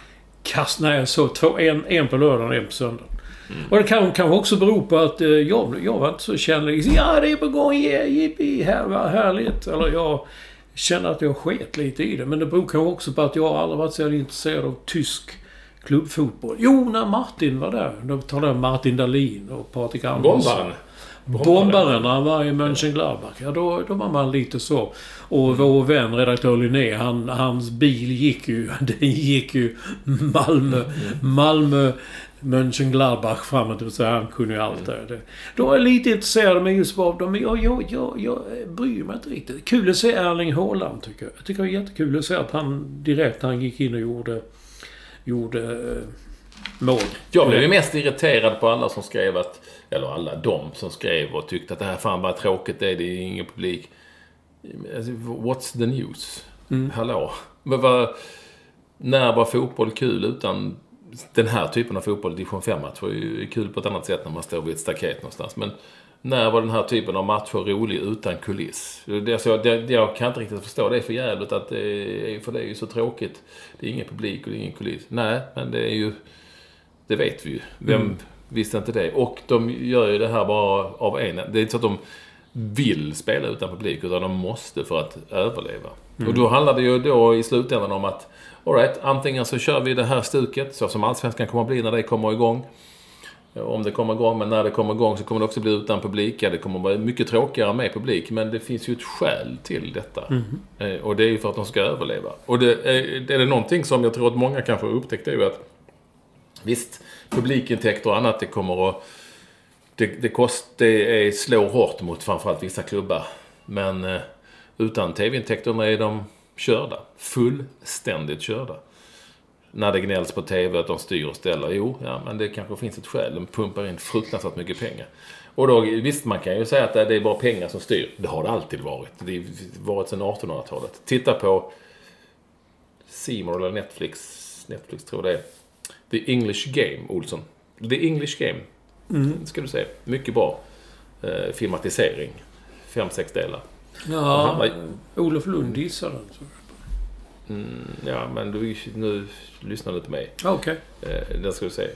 Kast. Nej, jag såg två. En, en på lördagen och en på söndagen. Mm. Och det kan kanske också bero på att eh, jag, jag var inte så känd. Liksom, Ja, det är på gång. Yeah, yippie, här, vad härligt. Eller jag känner att jag sket lite i det. Men det beror kanske också på att jag aldrig varit så intresserad av tysk klubbfotboll. Jo, när Martin var där. Då talade jag om Martin Dahlin och Patrik Andersson. Bombaren. Bombaren när han var i Mönchengladbach. Ja, då, då var man lite så. Och vår vän, redaktör Linné, han, hans bil gick ju... Den gick ju Malmö... Malmö... Mönchengladbach framåt. och Så han kunde ju allt där. Det- Då är jag lite intresserad med just av dem. Men jag, jag, jag, jag bryr mig inte riktigt. Kul att se Erling Haaland, tycker jag. Jag tycker det är jättekul att se att han direkt han gick in och gjorde... Gjorde... Eh, mål. Jag blev ju mest irriterad på alla som skrev att... Eller alla de som skrev och tyckte att det här fan bara tråkigt det är. Det är ingen publik. Alltså, What's the news? Hallå? Men vad, när var fotboll kul utan den här typen av fotboll? Division 5-matcher är ju kul på ett annat sätt när man står vid ett staket någonstans. Men när var den här typen av matcher rolig utan kuliss? Det, alltså, det, jag kan inte riktigt förstå det är för jävligt att det är, för det är ju så tråkigt. Det är ingen publik och det är ingen kuliss. Nej, men det är ju... Det vet vi ju. Vem mm. visste inte det? Och de gör ju det här bara av en... Det är inte så att de vill spela utan publik, utan de måste för att överleva. Mm. Och då handlar det ju då i slutändan om att Alright, antingen så kör vi det här stuket, så som Allsvenskan kommer att bli när det kommer igång. Om det kommer igång, men när det kommer igång så kommer det också bli utan publik. Ja, det kommer vara mycket tråkigare med publik, men det finns ju ett skäl till detta. Mm. och det är ju för att de ska överleva. Och det, är, är det någonting som jag tror att många kanske har upptäckt, det är ju att visst, publikintäkter och annat, det kommer att... Det, det, kost, det är, slår hårt mot framförallt vissa klubbar. Men eh, utan tv-intäkterna är de körda. Fullständigt körda. När det gnälls på TV att de styr och ställer. Jo, ja, men det kanske finns ett skäl. De pumpar in fruktansvärt mycket pengar. Och då, visst, man kan ju säga att det är bara pengar som styr. Det har det alltid varit. Det har varit sedan 1800-talet. Titta på Seymour eller Netflix. Netflix tror jag det är. The English Game, Olsson. The English Game. Mm. Ska du se. Mycket bra eh, filmatisering. Fem, sex delar. Ja, var... Olof Lund gissar den. Mm, ja, men du, nu lyssnar du till mig. Okej. Okay. Eh, den ska du se.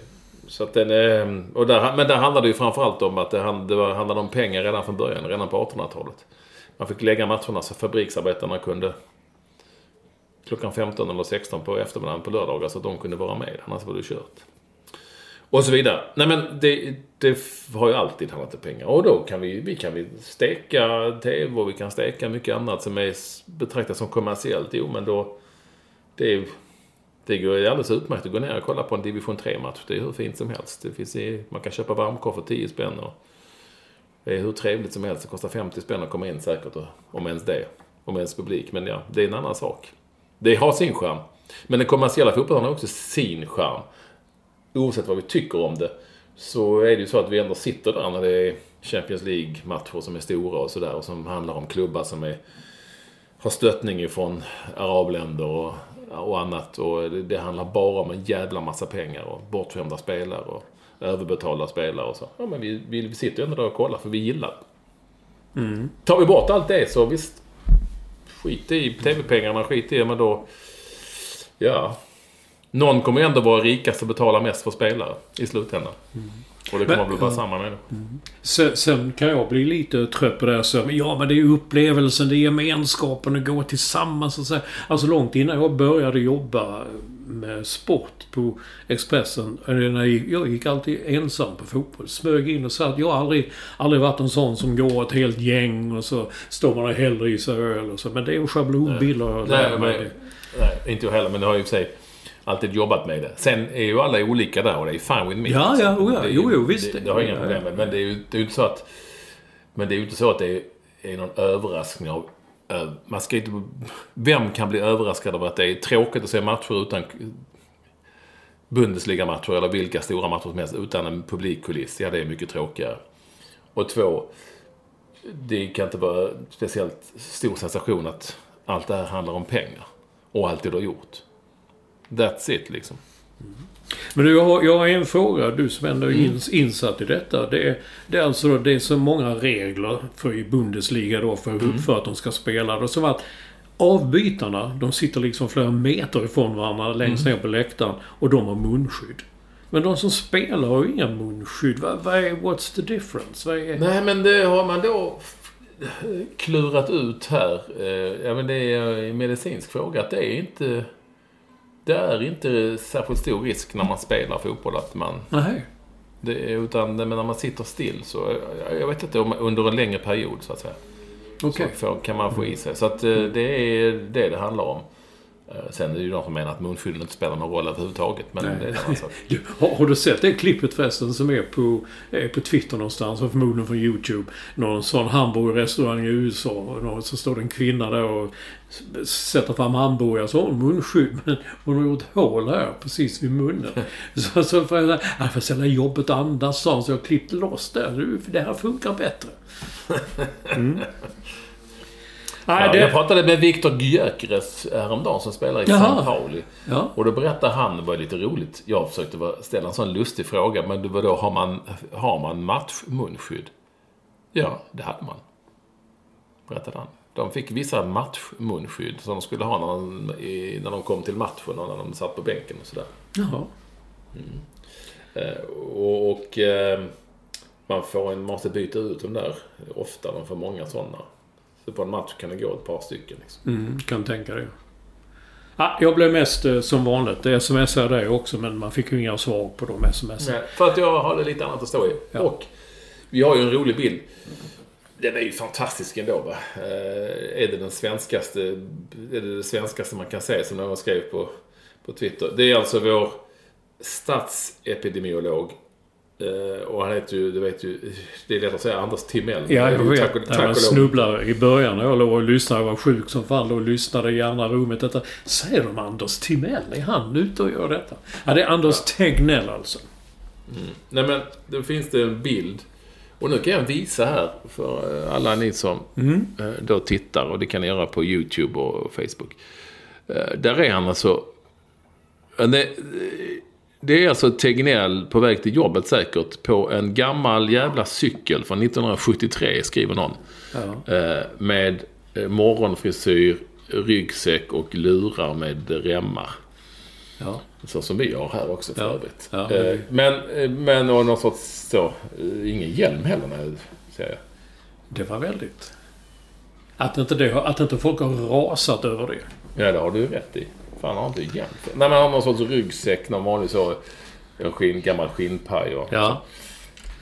Så att den, eh, och där, men där handlade det ju framförallt om att det, hand, det var, handlade om pengar redan från början, redan på 1800-talet. Man fick lägga matcherna så fabriksarbetarna kunde klockan 15 eller 16 på eftermiddagen på lördagar så att de kunde vara med. Annars var det kört. Och så vidare. Nej men det, det har ju alltid handlat om pengar. Och då kan vi, vi kan vi steka TV och vi kan steka mycket annat som är betraktat som kommersiellt. Jo men då... Det, det går alldeles utmärkt att gå ner och kolla på en division 3-match. Det är hur fint som helst. Det finns i, man kan köpa varmkorv för 10 spänn. Och det är hur trevligt som helst. Det kostar 50 spänn att komma in säkert. Om ens det. Om ens publik. Men ja, det är en annan sak. Det har sin charm. Men den kommersiella fotbollen har också sin charm oavsett vad vi tycker om det, så är det ju så att vi ändå sitter där när det är Champions League-matcher som är stora och sådär och som handlar om klubbar som är, har stöttning ifrån arabländer och, och annat. Och det, det, handlar bara om en jävla massa pengar och bortskämda spelare och överbetalda spelare och så. Ja, men vi, vi, sitter ju ändå där och kollar för vi gillar mm. Tar vi bort allt det så visst, skit i TV-pengarna, skit i men då... Ja, någon kommer ändå vara rikast och betala mest för spelare i slutändan. Mm. Och det kommer att bli bara samma det. Mm. Sen, sen, kan jag bli lite trött på det här. Så, ja, men det är upplevelsen, det är gemenskapen, att gå tillsammans. Och så. Alltså långt innan jag började jobba med sport på Expressen. Jag gick alltid ensam på fotboll. Smög in och satt. Jag har aldrig, aldrig varit en sån som går ett helt gäng och så står man och häller i sig öl och så. Men det är en schablonbild. Nej, nej, nej, nej, inte jag heller. Men det har ju i sig alltid jobbat med det. Sen är ju alla olika där och det är fine with me. Ja, ja, oh, ja. Jo, jo, visst. Det, det har jag inga problem med. Men det är ju det är inte så att... Men det är ju inte så att det är, är någon överraskning av... Man ska inte... Vem kan bli överraskad av att det är tråkigt att se matcher utan Bundesliga-matcher eller vilka stora matcher som helst utan en publikkuliss? Ja, det är mycket tråkigare. Och två, det kan inte vara speciellt stor sensation att allt det här handlar om pengar. Och alltid har gjort. That's it liksom. Mm. Men du, jag har, jag har en fråga. Du som ändå är mm. insatt i detta. Det är, det är alltså det är så många regler för i Bundesliga då för, mm. för att de ska spela. Det som att avbytarna, de sitter liksom flera meter ifrån varandra längst mm. ner på läktaren. Och de har munskydd. Men de som spelar har ju inga munskydd. Vad, vad är, what's the difference? Är... Nej, men det har man då klurat ut här. Eh, ja, men det är en medicinsk fråga. Att det är inte det är inte särskilt stor risk när man spelar fotboll att man... Nej. Det, utan men när man sitter still så, jag vet inte, under en längre period så att säga. Okay. Så kan man få i sig. Så att eh, det är det det handlar om. Eh, sen är det ju de som menar att munskydden inte spelar någon roll överhuvudtaget. Men Nej. det är en sak. har, du sett det klippet förresten som är på, är på Twitter någonstans och förmodligen från YouTube? Någon sån hamburgerrestaurang i USA. Och så står det en kvinna där och sätter fram hamburgare så har hon munskydd. Men hon har gjort hål här precis vid munnen. så, så får jag säga, jag får ställa jobbet andas så jag klippte loss det. Det här funkar bättre. Mm. Nej, det... Jag pratade med Viktor Gyökeres häromdagen som spelar i Jaha. St. Pauli. Ja. Och då berättade han, det var lite roligt, jag försökte ställa en sån lustig fråga, men det var då, har man, har man matchmunskydd? Ja, det hade man. Berättade han. De fick vissa matchmunskydd som de skulle ha när de, i, när de kom till matchen och när de satt på bänken och sådär. Jaha. Eh, och och eh, man får en, måste byta ut dem där ofta. De får många sådana. Så på en match kan det gå ett par stycken. Liksom. Mm, kan tänka det. Ah, jag blev mest eh, som vanligt. Det smsade dig också men man fick ju inga svar på de sms. Nej, för att jag har lite annat att stå i. Ja. Och vi har ju en rolig bild. Den är ju fantastisk ändå va. Eh, är det den svenskaste, är det det svenskaste man kan säga som någon skrev på, på Twitter. Det är alltså vår statsepidemiolog. Eh, och han heter ju, du vet ju, det är lätt att säga Anders Timell. Ja, jag vet. Tack och- tack man snubblade i början när jag låg och lyssnade. Jag var sjuk som fan. och lyssnade i andra rummet. Detta. Säger de Anders Timell? Är han ute och gör detta? Ja, det är Anders Tegnell alltså. Nej men, då finns det en bild. Och nu kan jag visa här för eh, alla ni som eh, då tittar. Och det kan ni göra på YouTube och Facebook. Där är han alltså... Det, det är alltså Tegnell på väg till jobbet säkert. På en gammal jävla cykel från 1973 skriver någon. Ja. Eh, Med eh, morgonfrisyr, ryggsäck och lurar med remmar. Ja. Så som vi har här också för Ja. övrigt. Ja, Eh, men, eh, men och någon sorts så, eh, ingen hjälm heller när säger jag. Det var väldigt... Att inte, det, att inte folk har rasat över det. Ja, det har du rätt i. Fan, har inte hjälm. Nej, man har någon sorts ryggsäck, någon vanlig så, en skinn, gammal skinnpaj och Ja.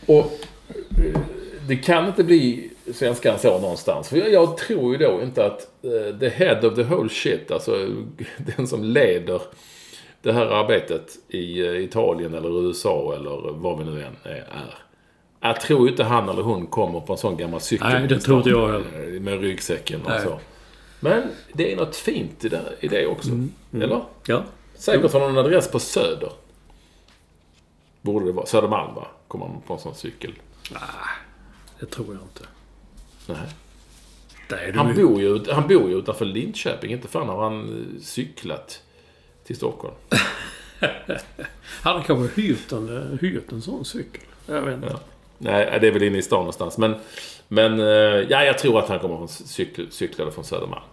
Och eh, det kan inte bli svenskan så någonstans. För jag, jag tror ju då inte att eh, the head of the whole shit, alltså den som leder det här arbetet i eh, Italien eller USA eller vad vi nu än är. Jag tror ju inte han eller hon kommer på en sån gammal cykel. Nej, det tror inte jag heller. Med ryggsäcken och Nej. så. Men det är något fint i det, i det också. Mm, Eller? Ja. Säkert från någon adress på Söder. Borde det vara. Södermalm va? Kommer man på en sån cykel. Det tror jag inte. Nej. Han ju- bor, ju, han bor ju utanför Linköping. Inte fan har han eh, cyklat till Stockholm. Han kanske hyrt en, eh, hyrt en sån cykel. Jag vet inte. Ja. Nej, det är väl inne i stan någonstans. Men, men eh, ja, jag tror att han kommer från cykel, cyklade från Södermalm.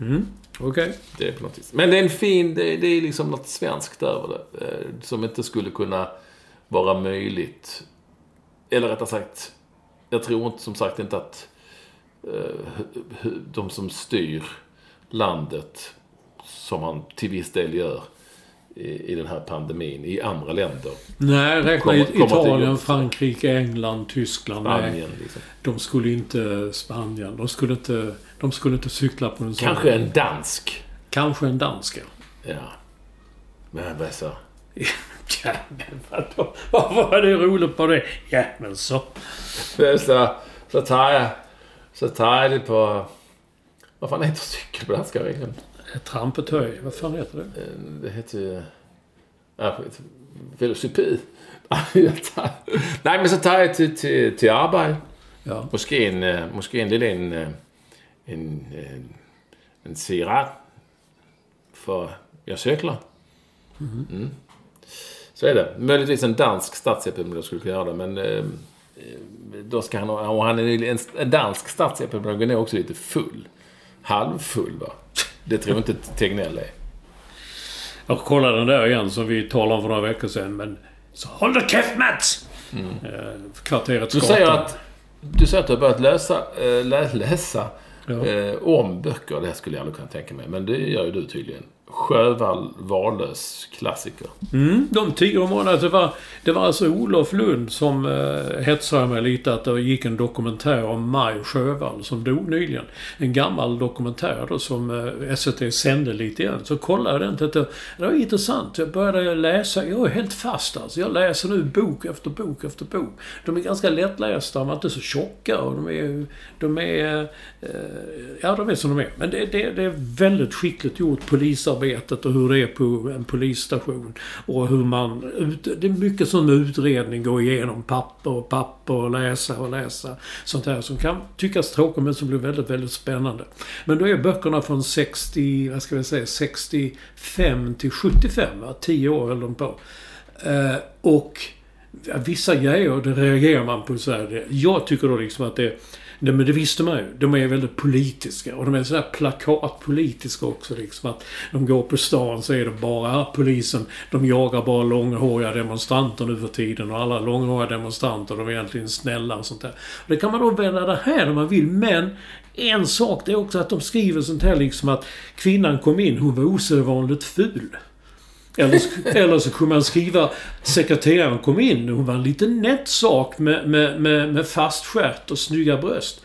Mm. Okej. Det är på något vis. Men det är en fin, det, det är liksom något svenskt över det. Eh, som inte skulle kunna vara möjligt. Eller rättare sagt, jag tror inte som sagt inte att eh, de som styr landet, som han till viss del gör i, i den här pandemin, i andra länder. Nej, räkna Kommer- kommer Italien, jobbet. Frankrike, England, Tyskland. Spanien liksom. de skulle inte... Spanien. De skulle inte, de skulle inte cykla på en sån. Kanske en dansk. Kanske en dansk. ja. Ja. Men vad så? Ja, men vadå? Vad var det roligt på det? Ja, men så. Så, så tar jag, så tar jag det på... Vad fan heter cykel på danska egentligen? Trampetöj. Vad fan heter det? Eh, Det heter ju... Ja, tar- Nej, men så tar jag till, till, till arbete. Ja. Måske en, eh, måske en lille en, en, en, en cigaret. För jag cyklar. Mm. Så är det. Möjligtvis en dansk statsepidemiolog skulle kunna göra det, men... Eh, då ska han ha... Och han är en dansk statsepidemiolog är också lite full. Halvfull, va? Det tror inte Tegnell är. Jag kollade den där igen som vi talade om för några veckor sedan. Men... Så håll dig käft Mats! Eh, kvarteret Du säger att du säger att du har börjat läsa, äh, lä, läsa Ja. eh, om böcker. Det här skulle jag aldrig kunna tänka mig. Men det gör ju du tydligen. Sjövall Wahlöös klassiker. Mm, de tio månaderna. Det var, det var alltså Olof Lund som eh, hetsade mig lite att det gick en dokumentär om Maj Sjövall som dog nyligen. En gammal dokumentär då som eh, SVT sände lite igen. Så kollade jag den. Tänkte, det var intressant. Jag började läsa. Jag är helt fast alltså. Jag läser nu bok efter bok efter bok. De är ganska lättlästa. De är inte så tjocka och de är... De är eh, ja, de är som de är. Men det, det, det är väldigt skickligt gjort. Polisarbetet och hur det är på en polisstation. Och hur man... Ut, det är mycket som utredning. Gå igenom papper och papper och läsa och läsa. Sånt här som kan tyckas tråkigt men som blir väldigt, väldigt spännande. Men då är böckerna från 60... Vad ska vi säga? 65 till 75. Va? 10 år höll de på. Eh, och vissa grejer, det reagerar man på så här. Jag tycker då liksom att det... Nej, men det visste man ju. De är väldigt politiska. Och de är sådär plakatpolitiska också. Liksom att de går på stan så är det bara polisen. De jagar bara långhåriga demonstranter nu för tiden. Och alla långhåriga demonstranter, de är egentligen snälla och sånt där. Och det kan man då vända det här om man vill. Men en sak det är också att de skriver sånt här liksom att kvinnan kom in, hon var osedvanligt ful. Eller, eller så kunde man skriva sekreteraren kom in och hon var en liten nätt sak med, med, med, med fast stjärt och snygga bröst.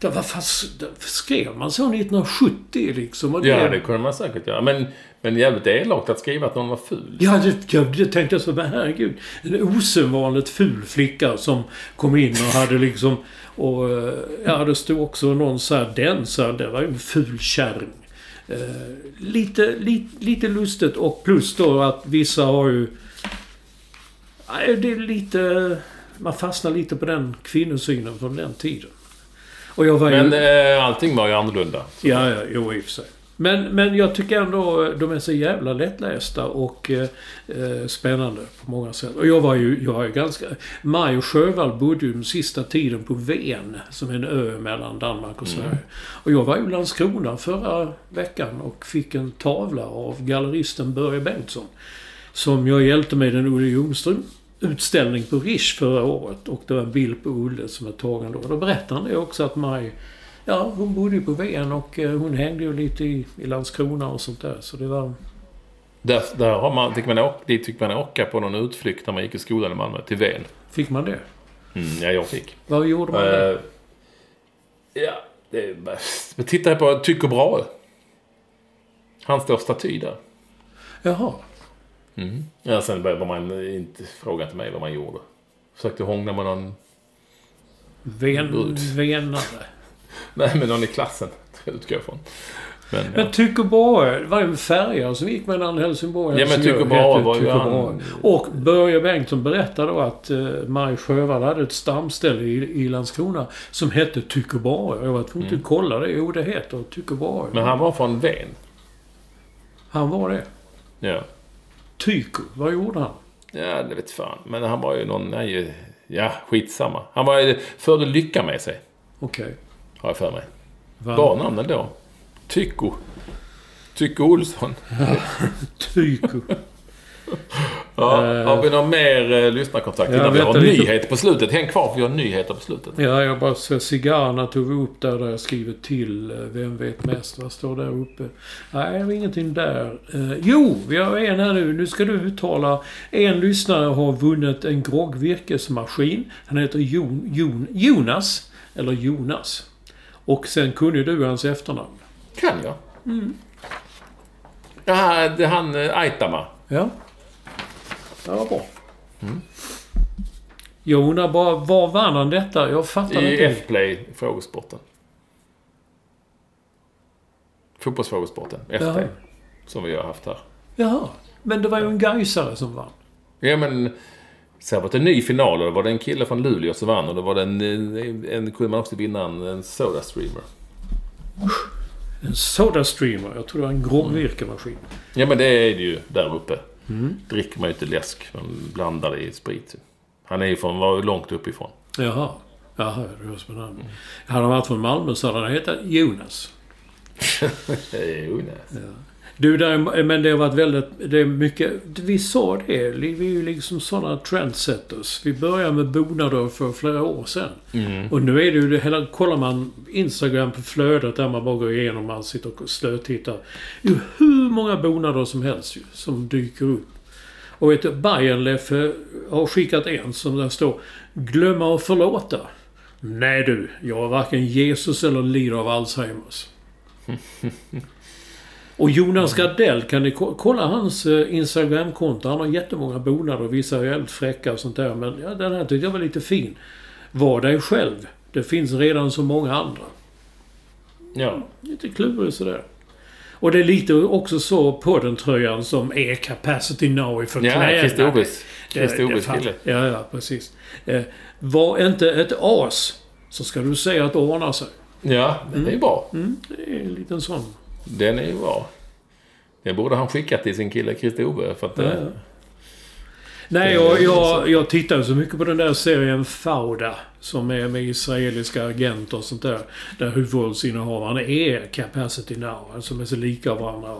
Det var fast, det skrev man så 1970 liksom? Och Ja, det kunde man säkert göra. Men, men jävligt elakt att skriva att någon var ful. Ja, det, jag, det tänkte jag så. Men herregud. En osedvanligt ful flicka som kom in och hade liksom... Och eh, ja, det stod också någon så här, den så här, det var ju en ful kärring. Eh, lite, lite, lite lustigt och plus då att vissa har ju... Nej, det är lite... Man fastnar lite på den kvinnosynen från den tiden. Och jag var ju... Men eh, allting var ju annorlunda. Ja, ja, jo i och för sig. Men, men jag tycker ändå de är så jävla lättlästa och eh, eh, spännande på många sätt. Och jag var ju, jag är ganska... Maj och Sjövall bodde ju den sista tiden på Ven, som är en ö mellan Danmark och Sverige. Och jag var ju i Landskrona förra veckan och fick en tavla av galleristen Börje Bengtsson. Som jag hjälpte med en Olle Ljungström utställning på Rish förra året. Och det var en bild på Olle som är tagen då. Då berättade han det också att Maj Ja, hon bodde ju på Ven och eh, hon hängde ju lite i, i Landskrona och sånt där. Så det var... Där, där har man, fick man åka, dit fick man åka på någon utflykt när man gick i skolan i Malmö. Till Ven. Fick man det? Mm, ja, jag fick. Vad gjorde man det? Eh, ja, det är bara... Men titta här på Tycho Brahe. Han står staty där. Jaha. Ja, sen började man inte fråga till mig vad man gjorde. Försökte hångla med någon... Ven, venare. Nej, med någon i klassen. Utgår jag ifrån. Men, ja. Men Tycho Brahe var ju en färja som gick mellan Helsingborg och Ja, men Helsingör. Tycho Brahe var ju han-. Och Börje Bengtsson berättade då att uh, Maj Sjövall hade ett stamställe i, i Landskrona som hette Tycho Brahe. Jag var tvungen att kolla det. Jo, det heter Tycho Brahe. Mm. men han var från Ven. Han var det. Ja. Tycho, vad gjorde han? Ja, det vet fan. Men han var ju någon... Nej, ja, skitsamma. Han var ju... Förde lycka med sig. Okej. Har jag för mig. Va? Bra namn ändå. Tycho. Tycho Olsson. Tycho. Ja, Eh, har vi någon mer eh, lyssnarkontakt? Ja, innan vi har lite. nyheter på slutet. Häng kvar för vi har nyheter på slutet. Ja, jag bara ser cigarrerna tog vi upp där, där jag skriver till. eh, Vem vet mest? Vad står där uppe? Nej, ingenting där. Eh, jo, vi har en här nu. Nu ska du uttala. En lyssnare har vunnit en groggvirkesmaskin. Han heter Jon, Jon, Jonas. Eller Jonas. Och sen kunde du hans efternamn. Kan jag? Mm. Det är han eh, Aitama. Ja. Det var bra. Jag undrar bara, var vann han detta? Jag fattar I inte. F-play, frågesporten. Fotbollsfrågesporten. F-play. Som vi har haft här. Jaha. Men det var ju en Gaisare som vann. Ja, men... Så var det en ny final och det var det en kille från Luleå som vann och då var det en... En, en kunde man också vinna en, en Soda Streamer. En Soda Streamer. Jag tror det var en groggvirkemaskin. Ja, men det är det ju där uppe. Mm. Dricker man ju inte läsk. Man blandar det i sprit. Han är ju från... Var långt uppifrån. Jaha. Jaha, det var spännande. Hade han varit från Malmö så hade han hetat Jonas. Jo, nej. Du, där, men det har varit väldigt... Det är mycket... Vi sa det. Vi är ju liksom sådana trendsetters. Vi började med bonader för flera år sedan. Och nu är det ju det hela... Kollar man Instagram på flödet där man bara går igenom. Man sitter och slötittar. Det är hur många bonader som helst ju, som dyker upp. Och vet du, Bajenlef eh, har skickat en som där står Glömma och förlåta. Nej du, jag är varken Jesus eller lider av Alzheimers. Och Jonas Gardell, kan ni ko- kolla hans eh, Instagramkonto? Han har jättemånga bonader. Vissa är väldigt fräcka och sånt där. Men ja, den här tyckte jag var lite fin. Var dig själv. Det finns redan så många andra. Ja. Lite klurig sådär. Och det är lite också så på den tröjan som är capacity now för Ja, kläderna. Christer. Det- Christer det Oves fan- kille. Ja, ja, precis. Eh, var inte ett as så ska du säga att det ordnar sig. Ja, det är ju bra. Mm, det är en liten sån. Den är ju bra. Det borde han skickat till sin kille Christer Ove. För att, Ja, eh, ja. Nej, jag, jag, jag tittar så mycket på den där serien Fauda. Som är med israeliska agenter och sånt där. Där huvudrollsinnehavarna är Capacity Now. Som är så lika varandra.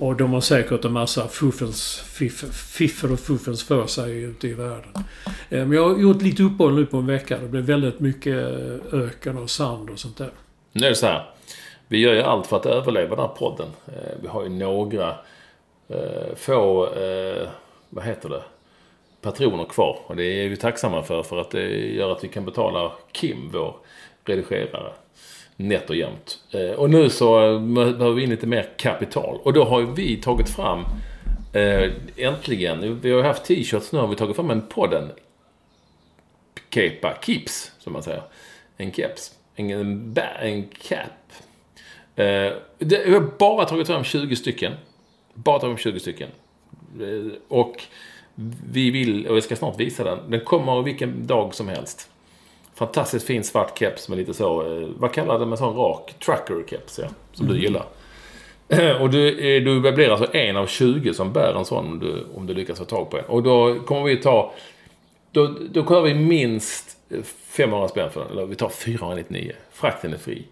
Och de har säkert en massa fuffens, fiff, fiffel och fuffens för sig ute i världen. Eh, Men jag har gjort lite uppehåll nu på en vecka. Det blev väldigt mycket eh, öken och sand och sånt där. Nu är det så här. Vi gör ju allt för att överleva den här podden. Eh, vi har ju några eh, få, eh, vad heter det, patroner kvar. Och det är vi tacksamma för. För att det gör att vi kan betala Kim, vår redigerare, nätt och jämnt. Eh, Och nu så eh, behöver vi in lite mer kapital. Och då har ju vi tagit fram, eh, äntligen, vi har ju haft t-shirts nu har vi tagit fram en podden kepa, kips, som man säger. En keps. En, en, en cap. Eh, det, jag har bara tagit fram 20 stycken. Bara tagit fram 20 stycken. Eh, och vi vill, och jag ska snart visa den. Den kommer vilken dag som helst. Fantastiskt fin svart keps med lite så, eh, vad kallar det med sån rak trucker-keps, ja. Som du gillar. Eh, Och du, du blir alltså en av 20 som bär en sån om du, om du lyckas få tag på en. Och då kommer vi ta... Då, då kör vi minst 500 spänn för den. Eller vi tar 499. Frakten är fri.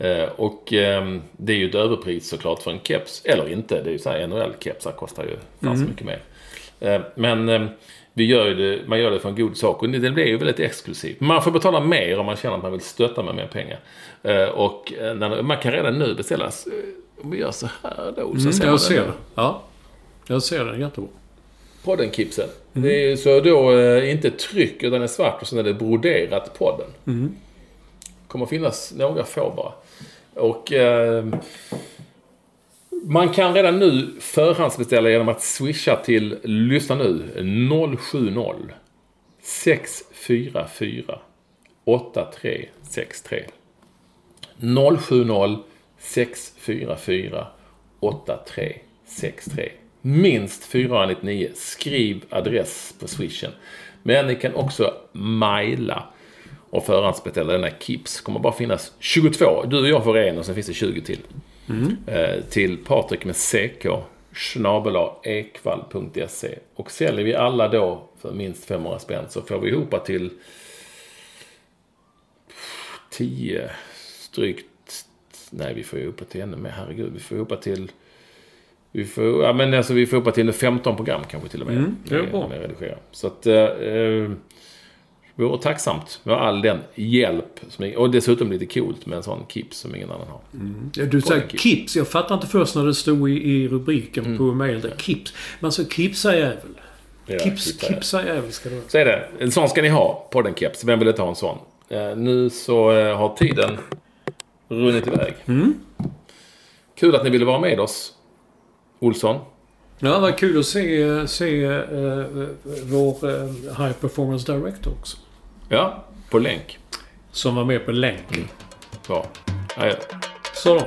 Eh, och ehm, det är ju ett överpris såklart för en keps. Eller inte. Det är ju så här NHL-kepsar kostar ju fan så mycket mer. Eh, men ehm, vi gör ju det, man gör det för en god sak. Och det det blir ju väldigt exklusivt. Man får betala mer om man känner att man vill stötta med mer pengar. Eh, och när, man kan redan nu beställa. Om vi gör så här då. Så Mm, ser jag den ser det. Ja. Jag ser den jättebra. Podden Kipsen. Det är så då inte tryck utan är svart och sen är det broderat podden. kommer finnas några få bara. Och eh, man kan redan nu förhandsbeställa genom att swisha till, lyssna nu, 070 644 8363. 070 644 8363. Minst 499. Skriv adress på swishen. Men ni kan också mejla och förhandsbeställa denna Kips. kommer bara finnas 22. Du och jag får en och sen finns det 20 till. Eh, till Patrik med CK snabel-a ekvall.se. Och säljer vi alla då för minst 500 spänn så får vi ihop till 10 drygt. Nej, vi får ihop till ännu mer. Herregud, vi får ihop till vi får, ja, men alltså, vi får ihop till 15 program kanske till och med. Mm, det är bra. med redigera. Så att... Eh, eh, vore tacksamt med all den hjälp. Som, och dessutom lite coolt med en sån keep som ingen annan har. Ja, Du säger Kips. Kips. Jag fattar inte först när det stod i, i rubriken Mm. på mail där. Kips. Men så Kipsa jävel. Ja, Kips, Kips är- Kipsa jävel ska det vara. Så är det. En sån ska ni ha, på den keps. Vem vill inte ha en sån? Eh, nu så eh, har tiden runnit iväg. Kul att ni ville vara med oss, Olsson. Ja, vad kul att se, se eh, vår uh, High Performance Director också. Ja, på länk. Som var med på. Bra. Adjö. Så då.